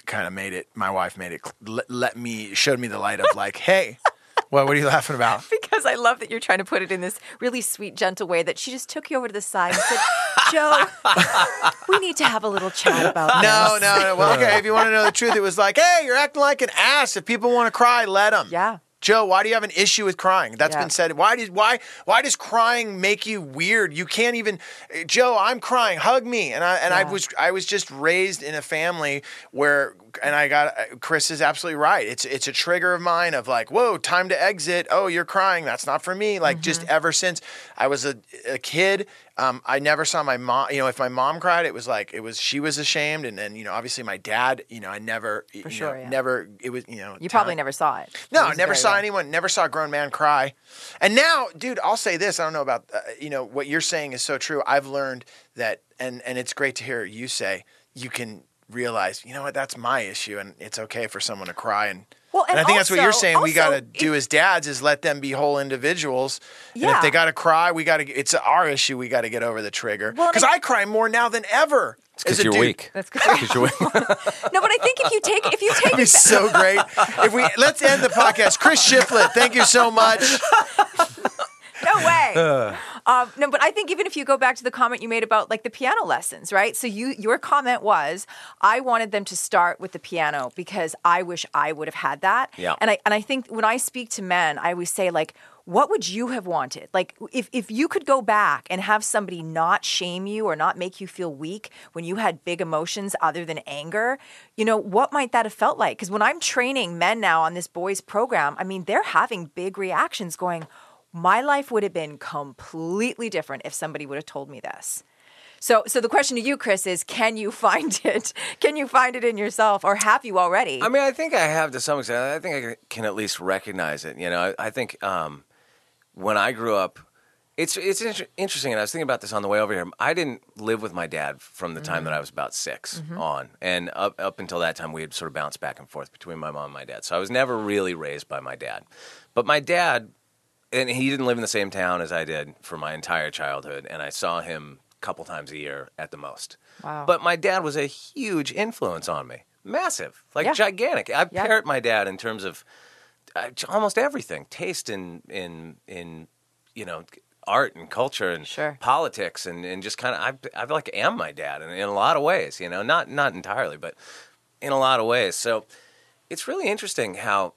kind of made it, my wife made it, let, let me, showed me the light of like, hey, what, what are you laughing about? because I love that you're trying to put it in this really sweet, gentle way that she just took you over to the side and said, Joe, we need to have a little chat about No, this. no, no. Well, okay. If you want to know the truth, it was like, hey, you're acting like an ass. If people want to cry, let them. Yeah. Joe, why do you have an issue with crying? That's Yeah. been said. Why did why why does crying make you weird? You can't even Joe, I'm crying. Hug me. And I and I was I was just raised in a family where and I got Chris is absolutely right. It's it's a trigger of mine of like, whoa, time to exit. Oh, you're crying. That's not for me. Like just Mm-hmm. ever since I was a, a kid, um, I never saw my mom. You know, if my mom cried, it was like it was she was ashamed, and then you know, obviously my dad. You know, I never, you sure, know, yeah. never. It was you know, You probably time- never saw it. no, It never saw anyone, never saw a grown man cry. And now, dude, I'll say this. I don't know about, uh, you know, what you're saying is so true. I've learned that, and, and it's great to hear you say, you can realize, you know what, that's my issue. And it's okay for someone to cry. And, Well, and, and I think that's what you're also- saying. we got to do as dads is let them be whole individuals. And if they got to cry, we got to, it's our issue. We got to get over the trigger. Well, Because I- I cry more now than ever. Because you're dude. weak. That's 'cause 'Cause you're weak. No, but I think if you take if you take That'd be so great. If we let's end the podcast. Chris Shiflett, thank you so much. No way. um, no, but I think even if you go back to the comment you made about like the piano lessons, right? So you your comment was, I wanted them to start with the piano because I wish I would have had that. Yeah. And I and I think when I speak to men, I always say like, what would you have wanted? Like if if you could go back and have somebody not shame you or not make you feel weak when you had big emotions other than anger, you know, what might that have felt like? Because when I'm training men now on this boys program, I mean, they're having big reactions going, my life would have been completely different if somebody would have told me this. So, so the question to you, Chris, is: Can you find it? Can you find it in yourself, or have you already? I mean, I think I have to some extent. I think I can at least recognize it. You know, I, I think um, when I grew up, it's it's inter- interesting, and I was thinking about this on the way over here. I didn't live with my dad from the time that I was about 6 on, and up up until that time, we had sort of bounced back and forth between my mom and my dad. So I was never really raised by my dad. But my dad, and he didn't live in the same town as I did for my entire childhood, and I saw him a couple times a year at the most. Wow. But my dad was a huge influence on me, massive, like Yeah. gigantic. I Yeah. parrot my dad in terms of uh, almost everything, taste in in in you know art and culture and Sure. politics and, and just kind of I I like am my dad in, in a lot of ways, you know, not not entirely, but in a lot of ways. So it's really interesting how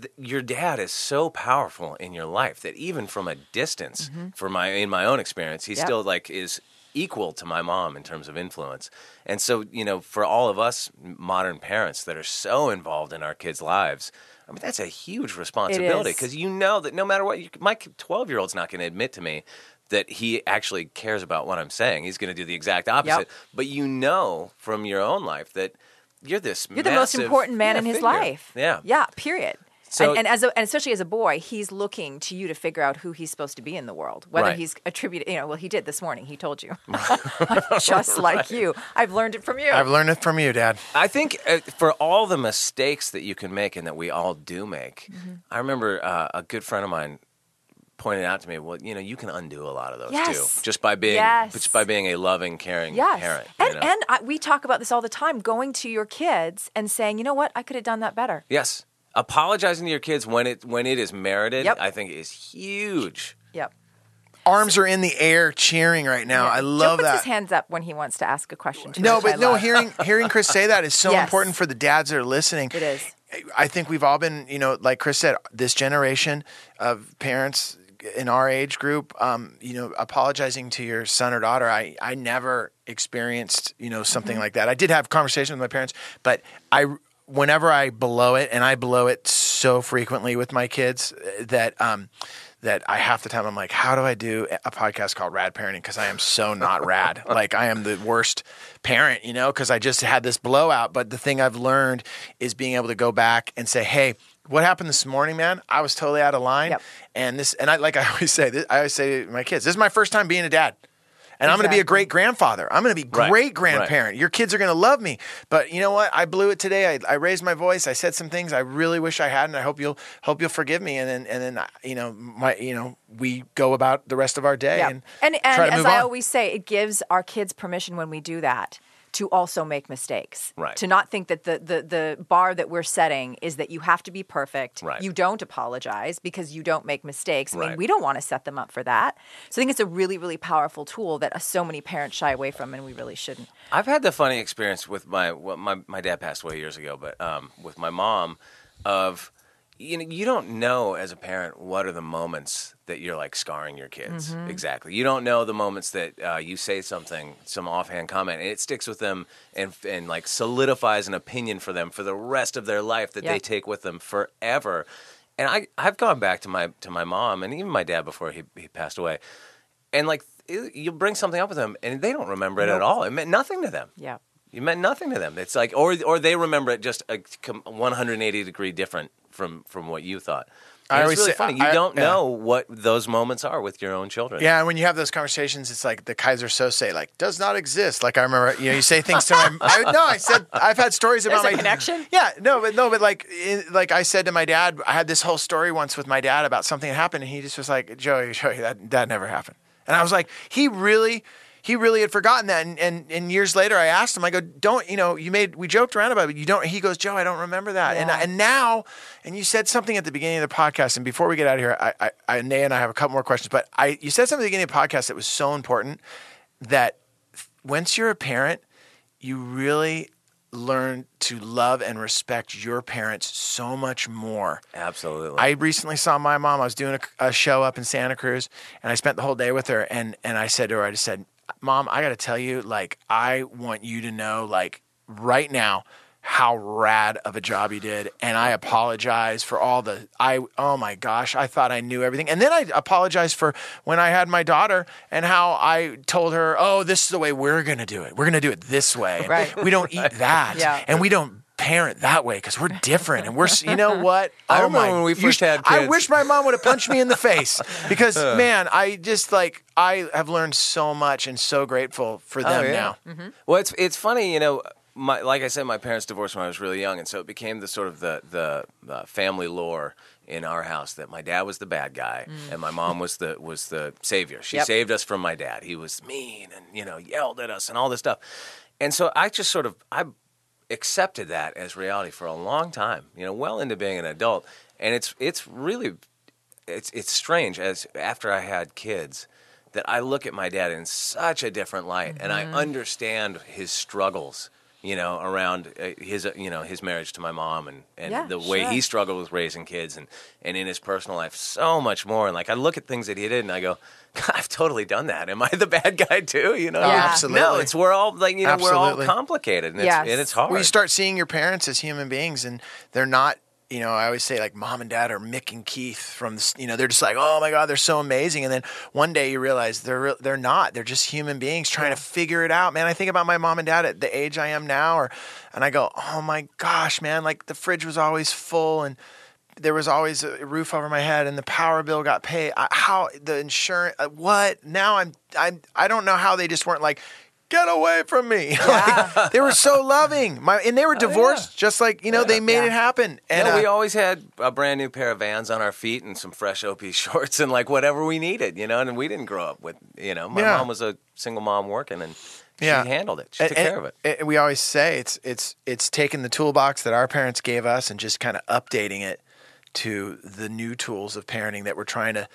th- your dad is so powerful in your life that even from a distance, mm-hmm. for my in my own experience, he Yep. still like is equal to my mom in terms of influence. And so, you know, for all of us modern parents that are so involved in our kids' lives, I mean, that's a huge responsibility because you know that no matter what, you, my 12 year old's not going to admit to me that he actually cares about what I'm saying. He's going to do the exact opposite. But you know from your own life that you're this You're the most important man yeah, in his figure. life. Yeah. Yeah. Period. So- and, and as a, and especially as a boy, he's looking to you to figure out who he's supposed to be in the world. Whether Right. he's attributed, you know, well, he did this morning. He told you, just like you. I've learned it from you. I've learned it from you, Dad. I think uh, for all the mistakes that you can make and that we all do make, Mm-hmm. I remember uh, a good friend of mine pointed out to me, well, you know, you can undo a lot of those Yes. too, just by being Yes. just by being a loving, caring Yes. parent. you and know? and I, we talk about this all the time going to your kids and saying, you know what, I could have done that better. yes, apologizing to your kids when it when it is merited, Yep. I think is huge. Yep. Arms are in the air, cheering right now. Yeah. I Joe love puts that. his hands up when he wants to ask a question. Too, No, which I but no, love. hearing hearing Chris say that is so Yes. important for the dads that are listening. It is. I think we've all been, you know, like Chris said, this generation of parents in our age group, um, you know, apologizing to your son or daughter. I, I never experienced, you know, something Mm-hmm. like that. I did have conversations with my parents, but I, whenever I blow it, and I blow it so frequently with my kids uh, that, um, that I half the time I'm like, how do I do a podcast called Rad Parenting? Because I am so not rad. like I am the worst parent, you know, because I just had this blowout. But the thing I've learned is being able to go back and say, hey, what happened this morning, man? I was totally out of line. Yep. And this, and I like I always say, this, I always say to my kids, this is my first time being a dad. And I'm going to be a great grandfather. I'm going to be Right, great right. grandparent. Your kids are going to love me. But you know what? I blew it today. I, I raised my voice. I said some things I really wish I hadn't. I hope you'll hope you'll forgive me. And then and then you know my you know we go about the rest of our day Yeah. and And, and, as I on. always say, it gives our kids permission when we do that to also make mistakes. Right. To not think that the, the, the bar that we're setting is that you have to be perfect. Right. You don't apologize because you don't make mistakes. I mean, Right. we don't want to set them up for that. So I think it's a really, really powerful tool that uh, so many parents shy away from, and we really shouldn't. I've had the funny experience with my well, my my dad passed away years ago, but um, with my mom, of you know you don't know as a parent what are the moments that you're like scarring your kids Mm-hmm. exactly. You don't know the moments that uh, you say something, some offhand comment, and it sticks with them and and like solidifies an opinion for them for the rest of their life that Yeah. they take with them forever. And I I've gone back to my to my mom and even my dad before he he passed away, and like it- you bring something up with them and they don't remember it at all. It meant nothing to them. Yeah. You meant nothing to them. It's like, or or they remember it just a 180 degree different from from what you thought. I And always it's really say- funny. You I- don't yeah. know what those moments are with your own children. Yeah, and when you have those conversations, it's like the Keyser Söze, like does not exist. Like I remember, you know, you say things to my. I, no, I said I've had stories about There's a my connection? Yeah, no, but no, but like, in, like I said to my dad, I had this whole story once with my dad about something that happened, and he just was like, Joey, Joey, that that never happened. And I was like, he really. He really had forgotten that, and, and and years later, I asked him. I go, "Don't you know? You made we joked around about it, but you don't." He goes, "Joe, I don't remember that." And Yeah. and now, and you said something at the beginning of the podcast, and before we get out of here, I, I, I Nay and I have a couple more questions, but I, you said something at the beginning of the podcast that was so important that once you're a parent, you really learn to love and respect your parents so much more. absolutely. I recently saw my mom. I was doing a, a show up in Santa Cruz, and I spent the whole day with her. And and I said to her, I just said, "Mom, I got to tell you, like, I want you to know, like, right now." How rad of a job you did, and I apologize for all the I. Oh my gosh, I thought I knew everything, and then I apologized for when I had my daughter and how I told her, "Oh, this is the way we're gonna do it. We're gonna do it this way. Right. We don't eat that, Yeah. and we don't parent that way because we're different, and we're. You know what? I Oh remember my- when we first sh- had I wish my mom would have punched me in the face because man, I just like I have learned so much and so grateful for them Oh, yeah. now. Mm-hmm. Well, it's it's funny, you know. My, like I said, my parents divorced when I was really young, and so it became the sort of the the uh, family lore in our house that my dad was the bad guy and my mom was the was the savior. She Mm. Yep. saved us from my dad. He was mean and you know yelled at us and all this stuff. And so I just sort of I accepted that as reality for a long time. You know, well into being an adult, and it's it's really it's it's strange as after I had kids that I look at my dad in such a different light, and I Mm-hmm. understand his struggles. You know, around uh, his uh, you know his marriage to my mom, and and Yeah, the way sure. he struggled with raising kids, and and in his personal life, so much more. And like I look at things that he did, and I go. God, I've totally done that. Am I the bad guy too? You know, Yeah. Absolutely. No, it's we're all like you know we're all complicated, and it's, Yes. and it's hard. Well, you start seeing your parents as human beings, and they're not. You know, I always say like mom and dad are Mick and Keith from. this- You know, they're just like, oh my god, they're so amazing, and then one day you realize they're re- they're not. They're just human beings trying to figure it out. Man, I think about my mom and dad at the age I am now, or and I go, oh my gosh, man, like the fridge was always full and there was always a roof over my head and the power bill got paid I, how the insurance uh, what now i'm i'm i don't know how they just weren't like get away from me Like, they were so loving my and they were divorced just like you know they made Yeah. it happen and yeah, we uh, always had a brand new pair of Vans on our feet and some fresh OP shorts and like whatever we needed, you know. And we didn't grow up with, you know, my Yeah. mom was a single mom working and Yeah. she handled it. She and- took and- care of it. and we always say it's it's it's taking the toolbox that our parents gave us and just kind of updating it to the new tools of parenting that we're trying to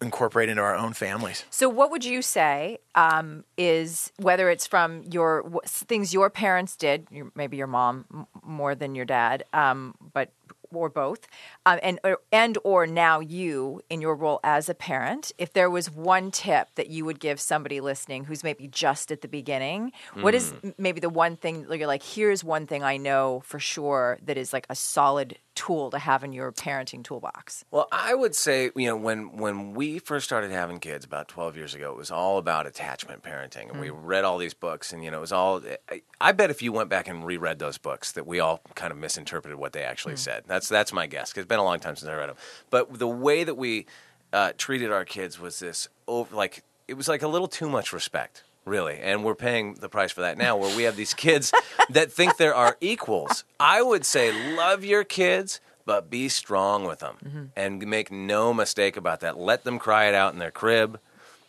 incorporate into our own families. So, what would you say um, is whether it's from your things your parents did, your, maybe your mom m- more than your dad, um, but or both, um, and or, and or now you in your role as a parent, if there was one tip that you would give somebody listening who's maybe just at the beginning, what is maybe the one thing you're like, here's one thing I know for sure that is like a solid tool to have in your parenting toolbox. Well, I would say, you know, when when we first started having kids about 12 years ago, it was all about attachment parenting. And we read all these books and you know, it was all I, I bet if you went back and reread those books that we all kind of misinterpreted what they actually said. That's that's my guess. Cuz it's been a long time since I read them. But the way that we uh, treated our kids was this over like it was like a little too much respect really and we're paying the price for that now where we have these kids that think there are equals i would say love your kids but be strong with them and make no mistake about that let them cry it out in their crib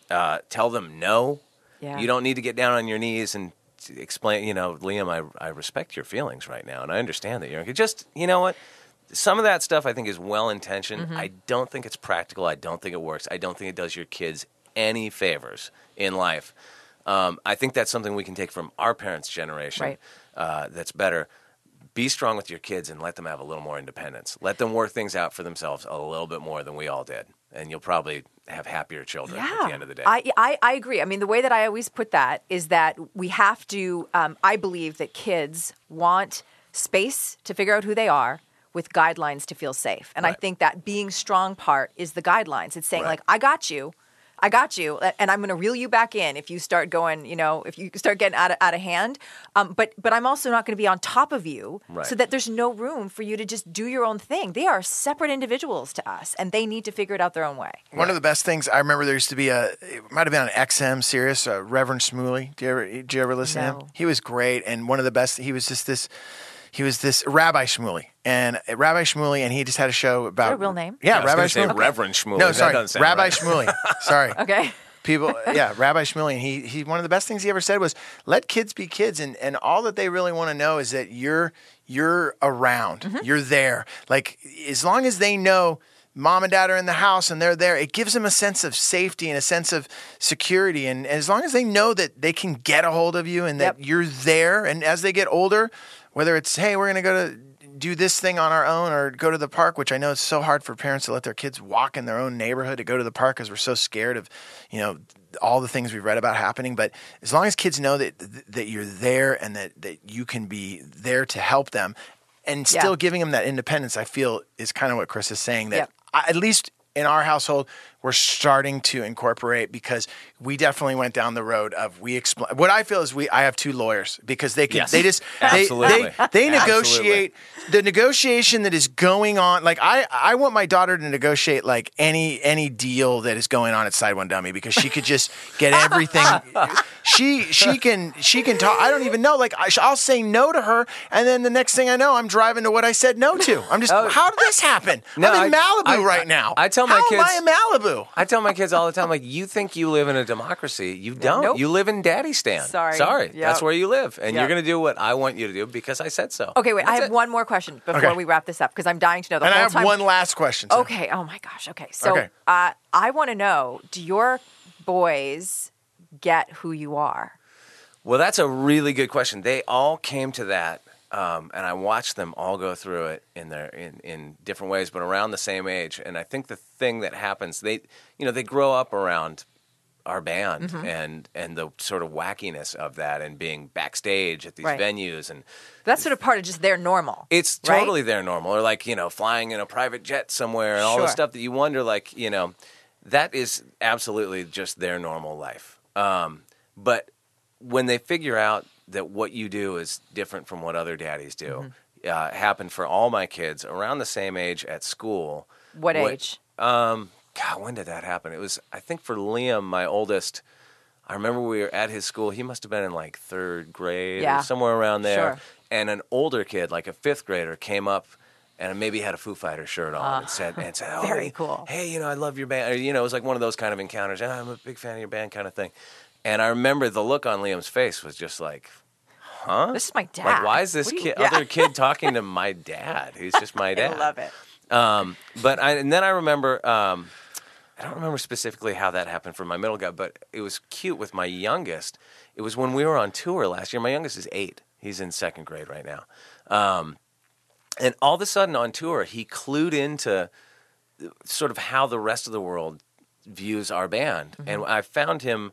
uh, tell them no Yeah. you don't need to get down on your knees and explain you know liam I, I respect your feelings right now and i understand that you're just you know what some of that stuff I think is well intentioned. I don't think it's practical. I don't think it works. I don't think it does your kids any favors in life. Um, I think that's something we can take from our parents' generation. Right. Uh, that's better. Be strong with your kids and let them have a little more independence. Let them work things out for themselves a little bit more than we all did, and you'll probably have happier children at the end of the day. I, I, I agree. I mean, the way that I always put that is that we have to, um, I believe that kids want space to figure out who they are with guidelines to feel safe. And I think that being strong part is the guidelines. It's saying, Right. like, I got you. I got you, and I'm going to reel you back in if you start going, you know, if you start getting out of, out of hand. Um, but but I'm also not going to be on top of you, Right. so that there's no room for you to just do your own thing. They are separate individuals to us, and they need to figure it out their own way. One of the best things I remember there used to be a it might have been an XM Sirius, uh, Reverend Shmuley. Do you ever did you ever listen to him? He was great and one of the best. He was just this. He was this Rabbi Shmuley and Rabbi Shmuley, and he just had a show about a real name? Yeah, I was Rabbi gonna Shmuley. Reverend Shmuley. No, sorry, doesn't sound Rabbi right. Shmuley. Sorry, Okay. people yeah rabbi shmuley and he, he one of the best things he ever said was let kids be kids and, and all that they really want to know is that you're you're around Mm-hmm. you're there like as long as they know mom and dad are in the house and they're there it gives them a sense of safety and a sense of security and as long as they know that they can get a hold of you and that Yep. you're there and as they get older whether it's hey we're going to go to do this thing on our own or go to the park, which I know it's so hard for parents to let their kids walk in their own neighborhood to go to the park because we're so scared of, you know, all the things we've read about happening. But as long as kids know that that you're there and that that you can be there to help them, and Yeah. still giving them that independence, I feel is kind of what Chris is saying. That Yep. I, at least in our household, we're starting to incorporate because we definitely went down the road of we explain. What I feel is we I have two lawyers because they can Yes. they just they, Absolutely. they they Absolutely. negotiate the negotiation that is going on like i i want my daughter to negotiate like any any deal that is going on at side one dummy because she could just get everything she she can she can talk i don't even know like I, i'll say no to her and then the next thing i know i'm driving to what i said no to i'm just oh. how did this happen No, i'm in I- malibu I- right now I tell my how kids- am i in Hulu. I tell my kids all the time, like, you think you live in a democracy. You don't. Nope. You live in daddy stand. Sorry. Sorry. Yep. That's where you live. And you're going to do what I want you to do because I said so. Okay, wait. I have it. one more question before Okay. we wrap this up because I'm dying to know the And I whole have time. one last question. too. Okay. Oh my gosh. Okay. So Okay. Uh, I want to know: Do your boys get who you are? Well, that's a really good question. They all came to that, um, and I watched them all go through it in their in, in different ways, but around the same age. And I think the thing that happens, they you know they grow up around our band Mm-hmm. and and the sort of wackiness of that, and being backstage at these Right. venues, and That's sort of part of just their normal. it's right? totally their normal, or like you know flying in a private jet somewhere, and all the stuff that you wonder, like you know, that is absolutely just their normal life. Um, but when they figure out that what you do is different from what other daddies do, Mm-hmm. uh, happened for all my kids around the same age at school. What age? Um, God, when did that happen? It was, I think, for Liam, my oldest. I remember we were at his school. He must have been in like third grade Yeah. or somewhere around there. Sure. And an older kid, like a fifth grader, came up and maybe had a Foo Fighter shirt on and said, and said, oh, Ah. Very hey, cool. Hey, you know, I love your band. Or, you know, it was like one of those kind of encounters. "Ah, I'm a big fan of your band, kind of thing. And I remember the look on Liam's face was just like, huh? This is my dad. Like, why is this you- kid, Yeah. other kid talking to my dad? He's just my dad. I love it. Um, but I, and then I remember, um, I don't remember specifically how that happened for my middle guy, but it was cute with my youngest. It was when we were on tour last year. My youngest is eight. He's in second grade right now. Um, and all of a sudden on tour, he clued into sort of how the rest of the world views our band. And I found him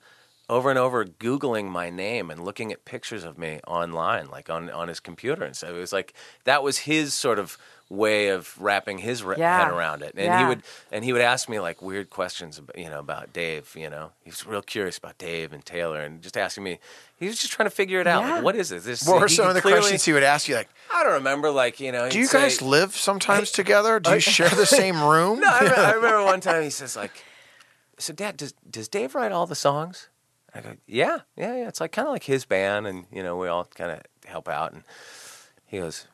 over and over Googling my name and looking at pictures of me online, like on, on his computer. And so it was like that was his sort of way of wrapping his re- Yeah. head around it. And he would and he would ask me like weird questions, about, you know, about Dave. You know, he was real curious about Dave and Taylor, and just asking me. He was just trying to figure it out. Yeah. Like, what is this? this What were some of the clearly- questions he would ask you? Like, I don't remember. Like you know, do you guys say- live sometimes together? Do you share the same room? no, I remember, I remember one time he says like, "So, Dad, does does Dave write all the songs?" I go, "Yeah, yeah, yeah. It's like kind of like his band, and you know, we all kind of help out." And he goes,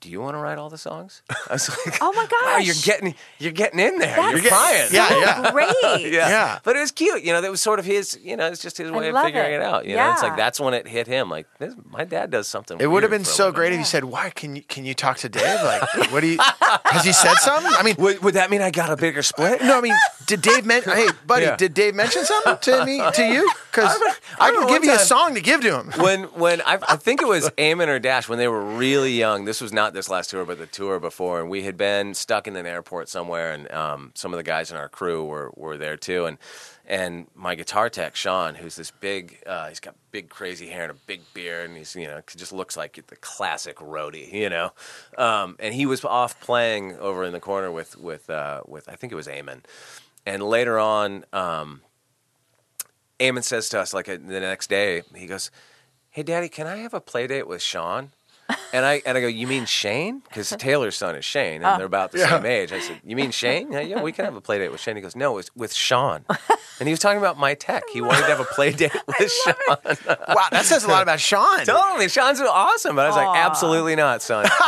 "Do you want to write all the songs?" I was like, Oh my Wow, you're getting you're getting in there. That's you're trying. Yeah, yeah. Great. yeah. Yeah. But it was cute. You know, that was sort of his. You know, it's just his I way of figuring it. it, out. You know, it's like that's when it hit him. Like, this, my dad does something. It would have been so great if you said, "Why can you can you talk to Dave? Like, what do you? Has he said something? I mean, Would, would that mean I got a bigger split? no, I mean, did Dave mention? Hey, buddy, Yeah. did Dave mention something to me to you? Because I, remember can give you a song to give to him. when when I, I think it was Eamon or Dash when they were really young. This was not this last tour, but the tour before, and we had been stuck in an airport somewhere, and um, some of the guys in our crew were were there too, and and my guitar tech Sean, who's this big, uh, he's got big crazy hair and a big beard, and he's you know just looks like the classic roadie, you know, um, and he was off playing over in the corner with with uh, with I think it was Eamon, and later on. Um, Eamon says to us, like uh, the next day, he goes, "Hey, Daddy, can I have a play date with Sean?" And I and I go, "You mean Shane? Because Taylor's son is Shane, and they're ah. about the same age." I said, "You mean Shane? Yeah, yeah, we can have a play date with Shane." He goes, "No, it's with Sean." And he was talking about my tech. He wanted to have a play date with Sean. Wow, that says a lot about Sean. totally, Sean's awesome. But I was like, "Absolutely not, son."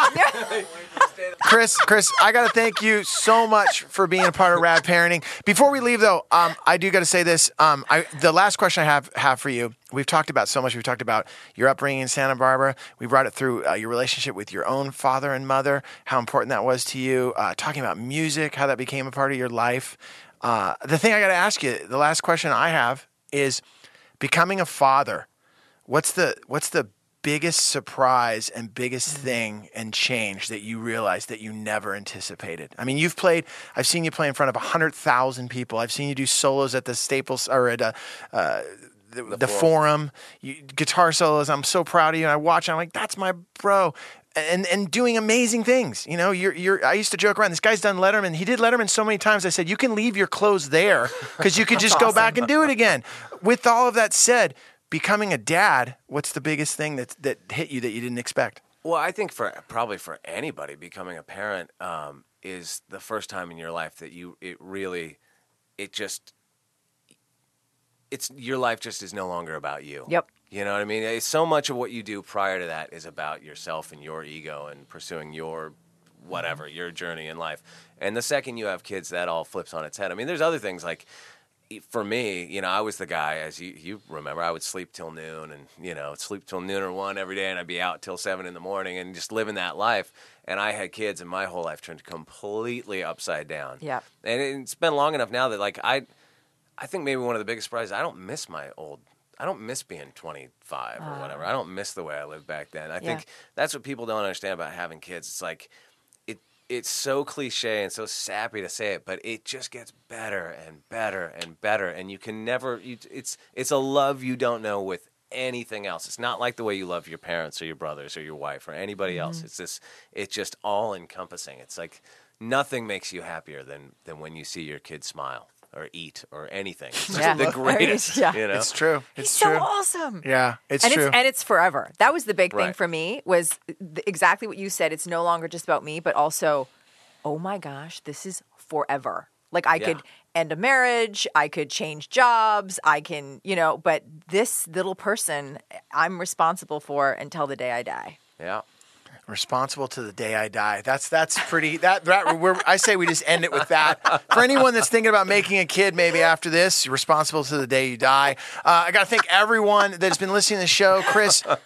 Chris, Chris, I got to thank you so much for being a part of Rad Parenting. Before we leave, though, um, I do got to say this. Um, I, the last question I have have for you. We've talked about so much. We've talked about your upbringing in Santa Barbara. We brought it through uh, your relationship with your own father and mother, how important that was to you. Uh, talking about music, how that became a part of your life. Uh, the thing I got to ask you, the last question I have is becoming a father. What's the what's the biggest surprise and biggest thing and change that you realized that you never anticipated? I mean, you've played. I've seen you play in front of hundred thousand people. I've seen you do solos at the Staples or at a, uh, the, the, forum. You, guitar solos. I'm so proud of you. And I watch. I'm like, that's my bro. And and doing amazing things. You know, you're you're. I used to joke around. This guy's done Letterman. He did Letterman so many times. I said you can leave your clothes there because you could just go back and do it again. With all of that said, becoming a dad, what's the biggest thing that that hit you that you didn't expect? Well, I think for probably for anybody, becoming a parent um, is the first time in your life that you it really it just it's your life just is no longer about you. Yep. You know what I mean? It's so much of what you do prior to that is about yourself and your ego and pursuing your whatever your journey in life. And the second you have kids, that all flips on its head. I mean, there's other things like for me, you know, I was the guy, as you, you remember, I would sleep till noon and, you know, sleep till noon or one every day and I'd be out till seven in the morning and just living that life. And I had kids and my whole life turned completely upside down. Yep. And it's been long enough now that, like, I, I think maybe one of the biggest surprises, I don't miss my old, I don't miss being 25 or uh. whatever. I don't miss the way I lived back then. I Yeah. think that's what people don't understand about having kids. It's like, it's so cliche and so sappy to say it, but it just gets better and better and better, and you can never. You, it's it's a love you don't know with anything else. It's not like the way you love your parents or your brothers or your wife or anybody else. Mm-hmm. It's this. It's just all encompassing. It's like nothing makes you happier than than when you see your kid smile or eat or anything. It's just Yeah. the greatest. Yeah. You know? It's true. He's It's so true. awesome. Yeah, it's and true. it's and it's forever. That was the big thing for me was th- exactly what you said. It's no longer just about me, but also, oh my gosh, this is forever. Like I Yeah. could end a marriage, I could change jobs, I can, you know, but this little person I'm responsible for until the day I die. yeah. Responsible to the day I die. That's that's pretty. That that we're, I say we just end it with that. For anyone that's thinking about making a kid, maybe after this, you're responsible to the day you die. Uh, I got to thank everyone that's been listening to the show. Chris, uh,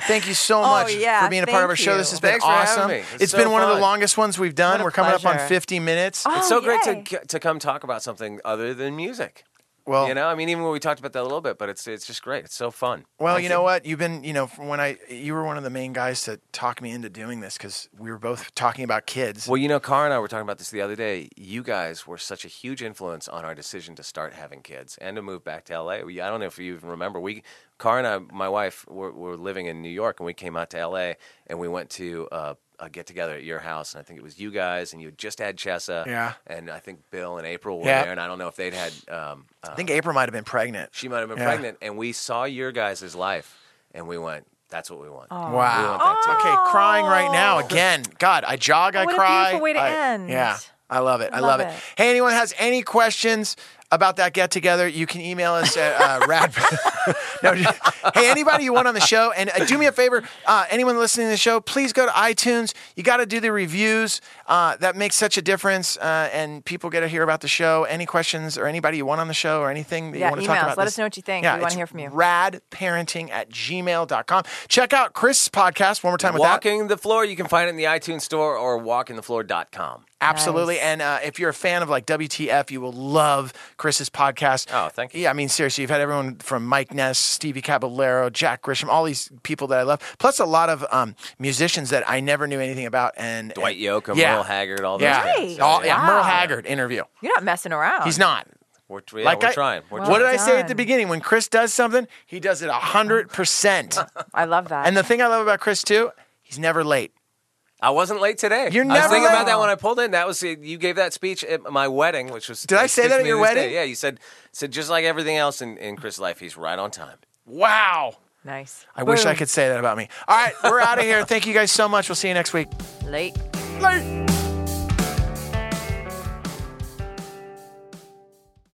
thank you so much Oh, yeah, for being a part of our thank show. you. This has been Thanks for having awesome. me. It's It's been so one of the longest ones we've done. We're coming up on 50 minutes. Oh, It's so great to to come talk about something other than music. Well, you know, I mean, even when we talked about that a little bit, but it's it's just great. It's so fun. Well, Thank you know what? You've been, you know, from when I, you were one of the main guys to talk me into doing this because we were both talking about kids. Well, you know, Car and I were talking about this the other day. You guys were such a huge influence on our decision to start having kids and to move back to LA. We, I don't know if you even remember. We, Car and I, my wife, were, were living in New York, and we came out to LA, and we went to uh, a get together at your house, and I think it was you guys, and you had just had Chessa, Yeah. and I think Bill and April were Yeah. there, and I don't know if they'd had. Um, uh, I think April might have been pregnant. she might have been Yeah. pregnant, and we saw your guys' life, and we went, "That's what we want." Wow. We want that. Okay, crying right now again. God, I jog, I What a cry. beautiful way to I- end. Yeah, I love it. I, I love, love it. it. Hey, anyone has any questions about that get together? You can email us at uh, rad. no, just- hey, anybody you want on the show, and uh, do me a favor. Uh, anyone listening to the show, please go to iTunes. You got to do the reviews. Uh, that makes such a difference, uh, and people get to hear about the show. Any questions or anybody you want on the show or anything that Yeah, you want to talk about? Let this- us know what you think. Yeah, We wanna hear from you. Radparenting at gmail.com. Check out Chris' podcast one more time with that. Walking the floor, you can find it in the iTunes store or walkingthefloor.com. Absolutely. Nice. And uh, if you're a fan of like WTF, you will love Chris's podcast. Oh, thank you. Yeah, I mean, seriously, you've had everyone from Mike Ness, Stevie Caballero, Jack Grisham, all these people that I love, plus a lot of um, musicians that I never knew anything about. And Dwight and- Yoakam, yeah. Merle Haggard, all those Yeah, guys. Right. All- yeah, Wow. Merle Haggard interview. You're not messing around. He's not. We're, yeah, like we're I, trying. We're Well what did trying. I say at the beginning? When Chris does something, he does it hundred percent. I love that. And the thing I love about Chris too, he's never late. I wasn't late today. You're I was thinking late. about that when I pulled in. That was you gave that speech at my wedding, which was. Did I say that at your to this day. wedding? Yeah, you said said just like everything else in, in Chris' life, he's right on time. Wow. nice. I wish I could say that about me. All right, we're out of here. Thank you guys so much. We'll see you next week. Late. Late.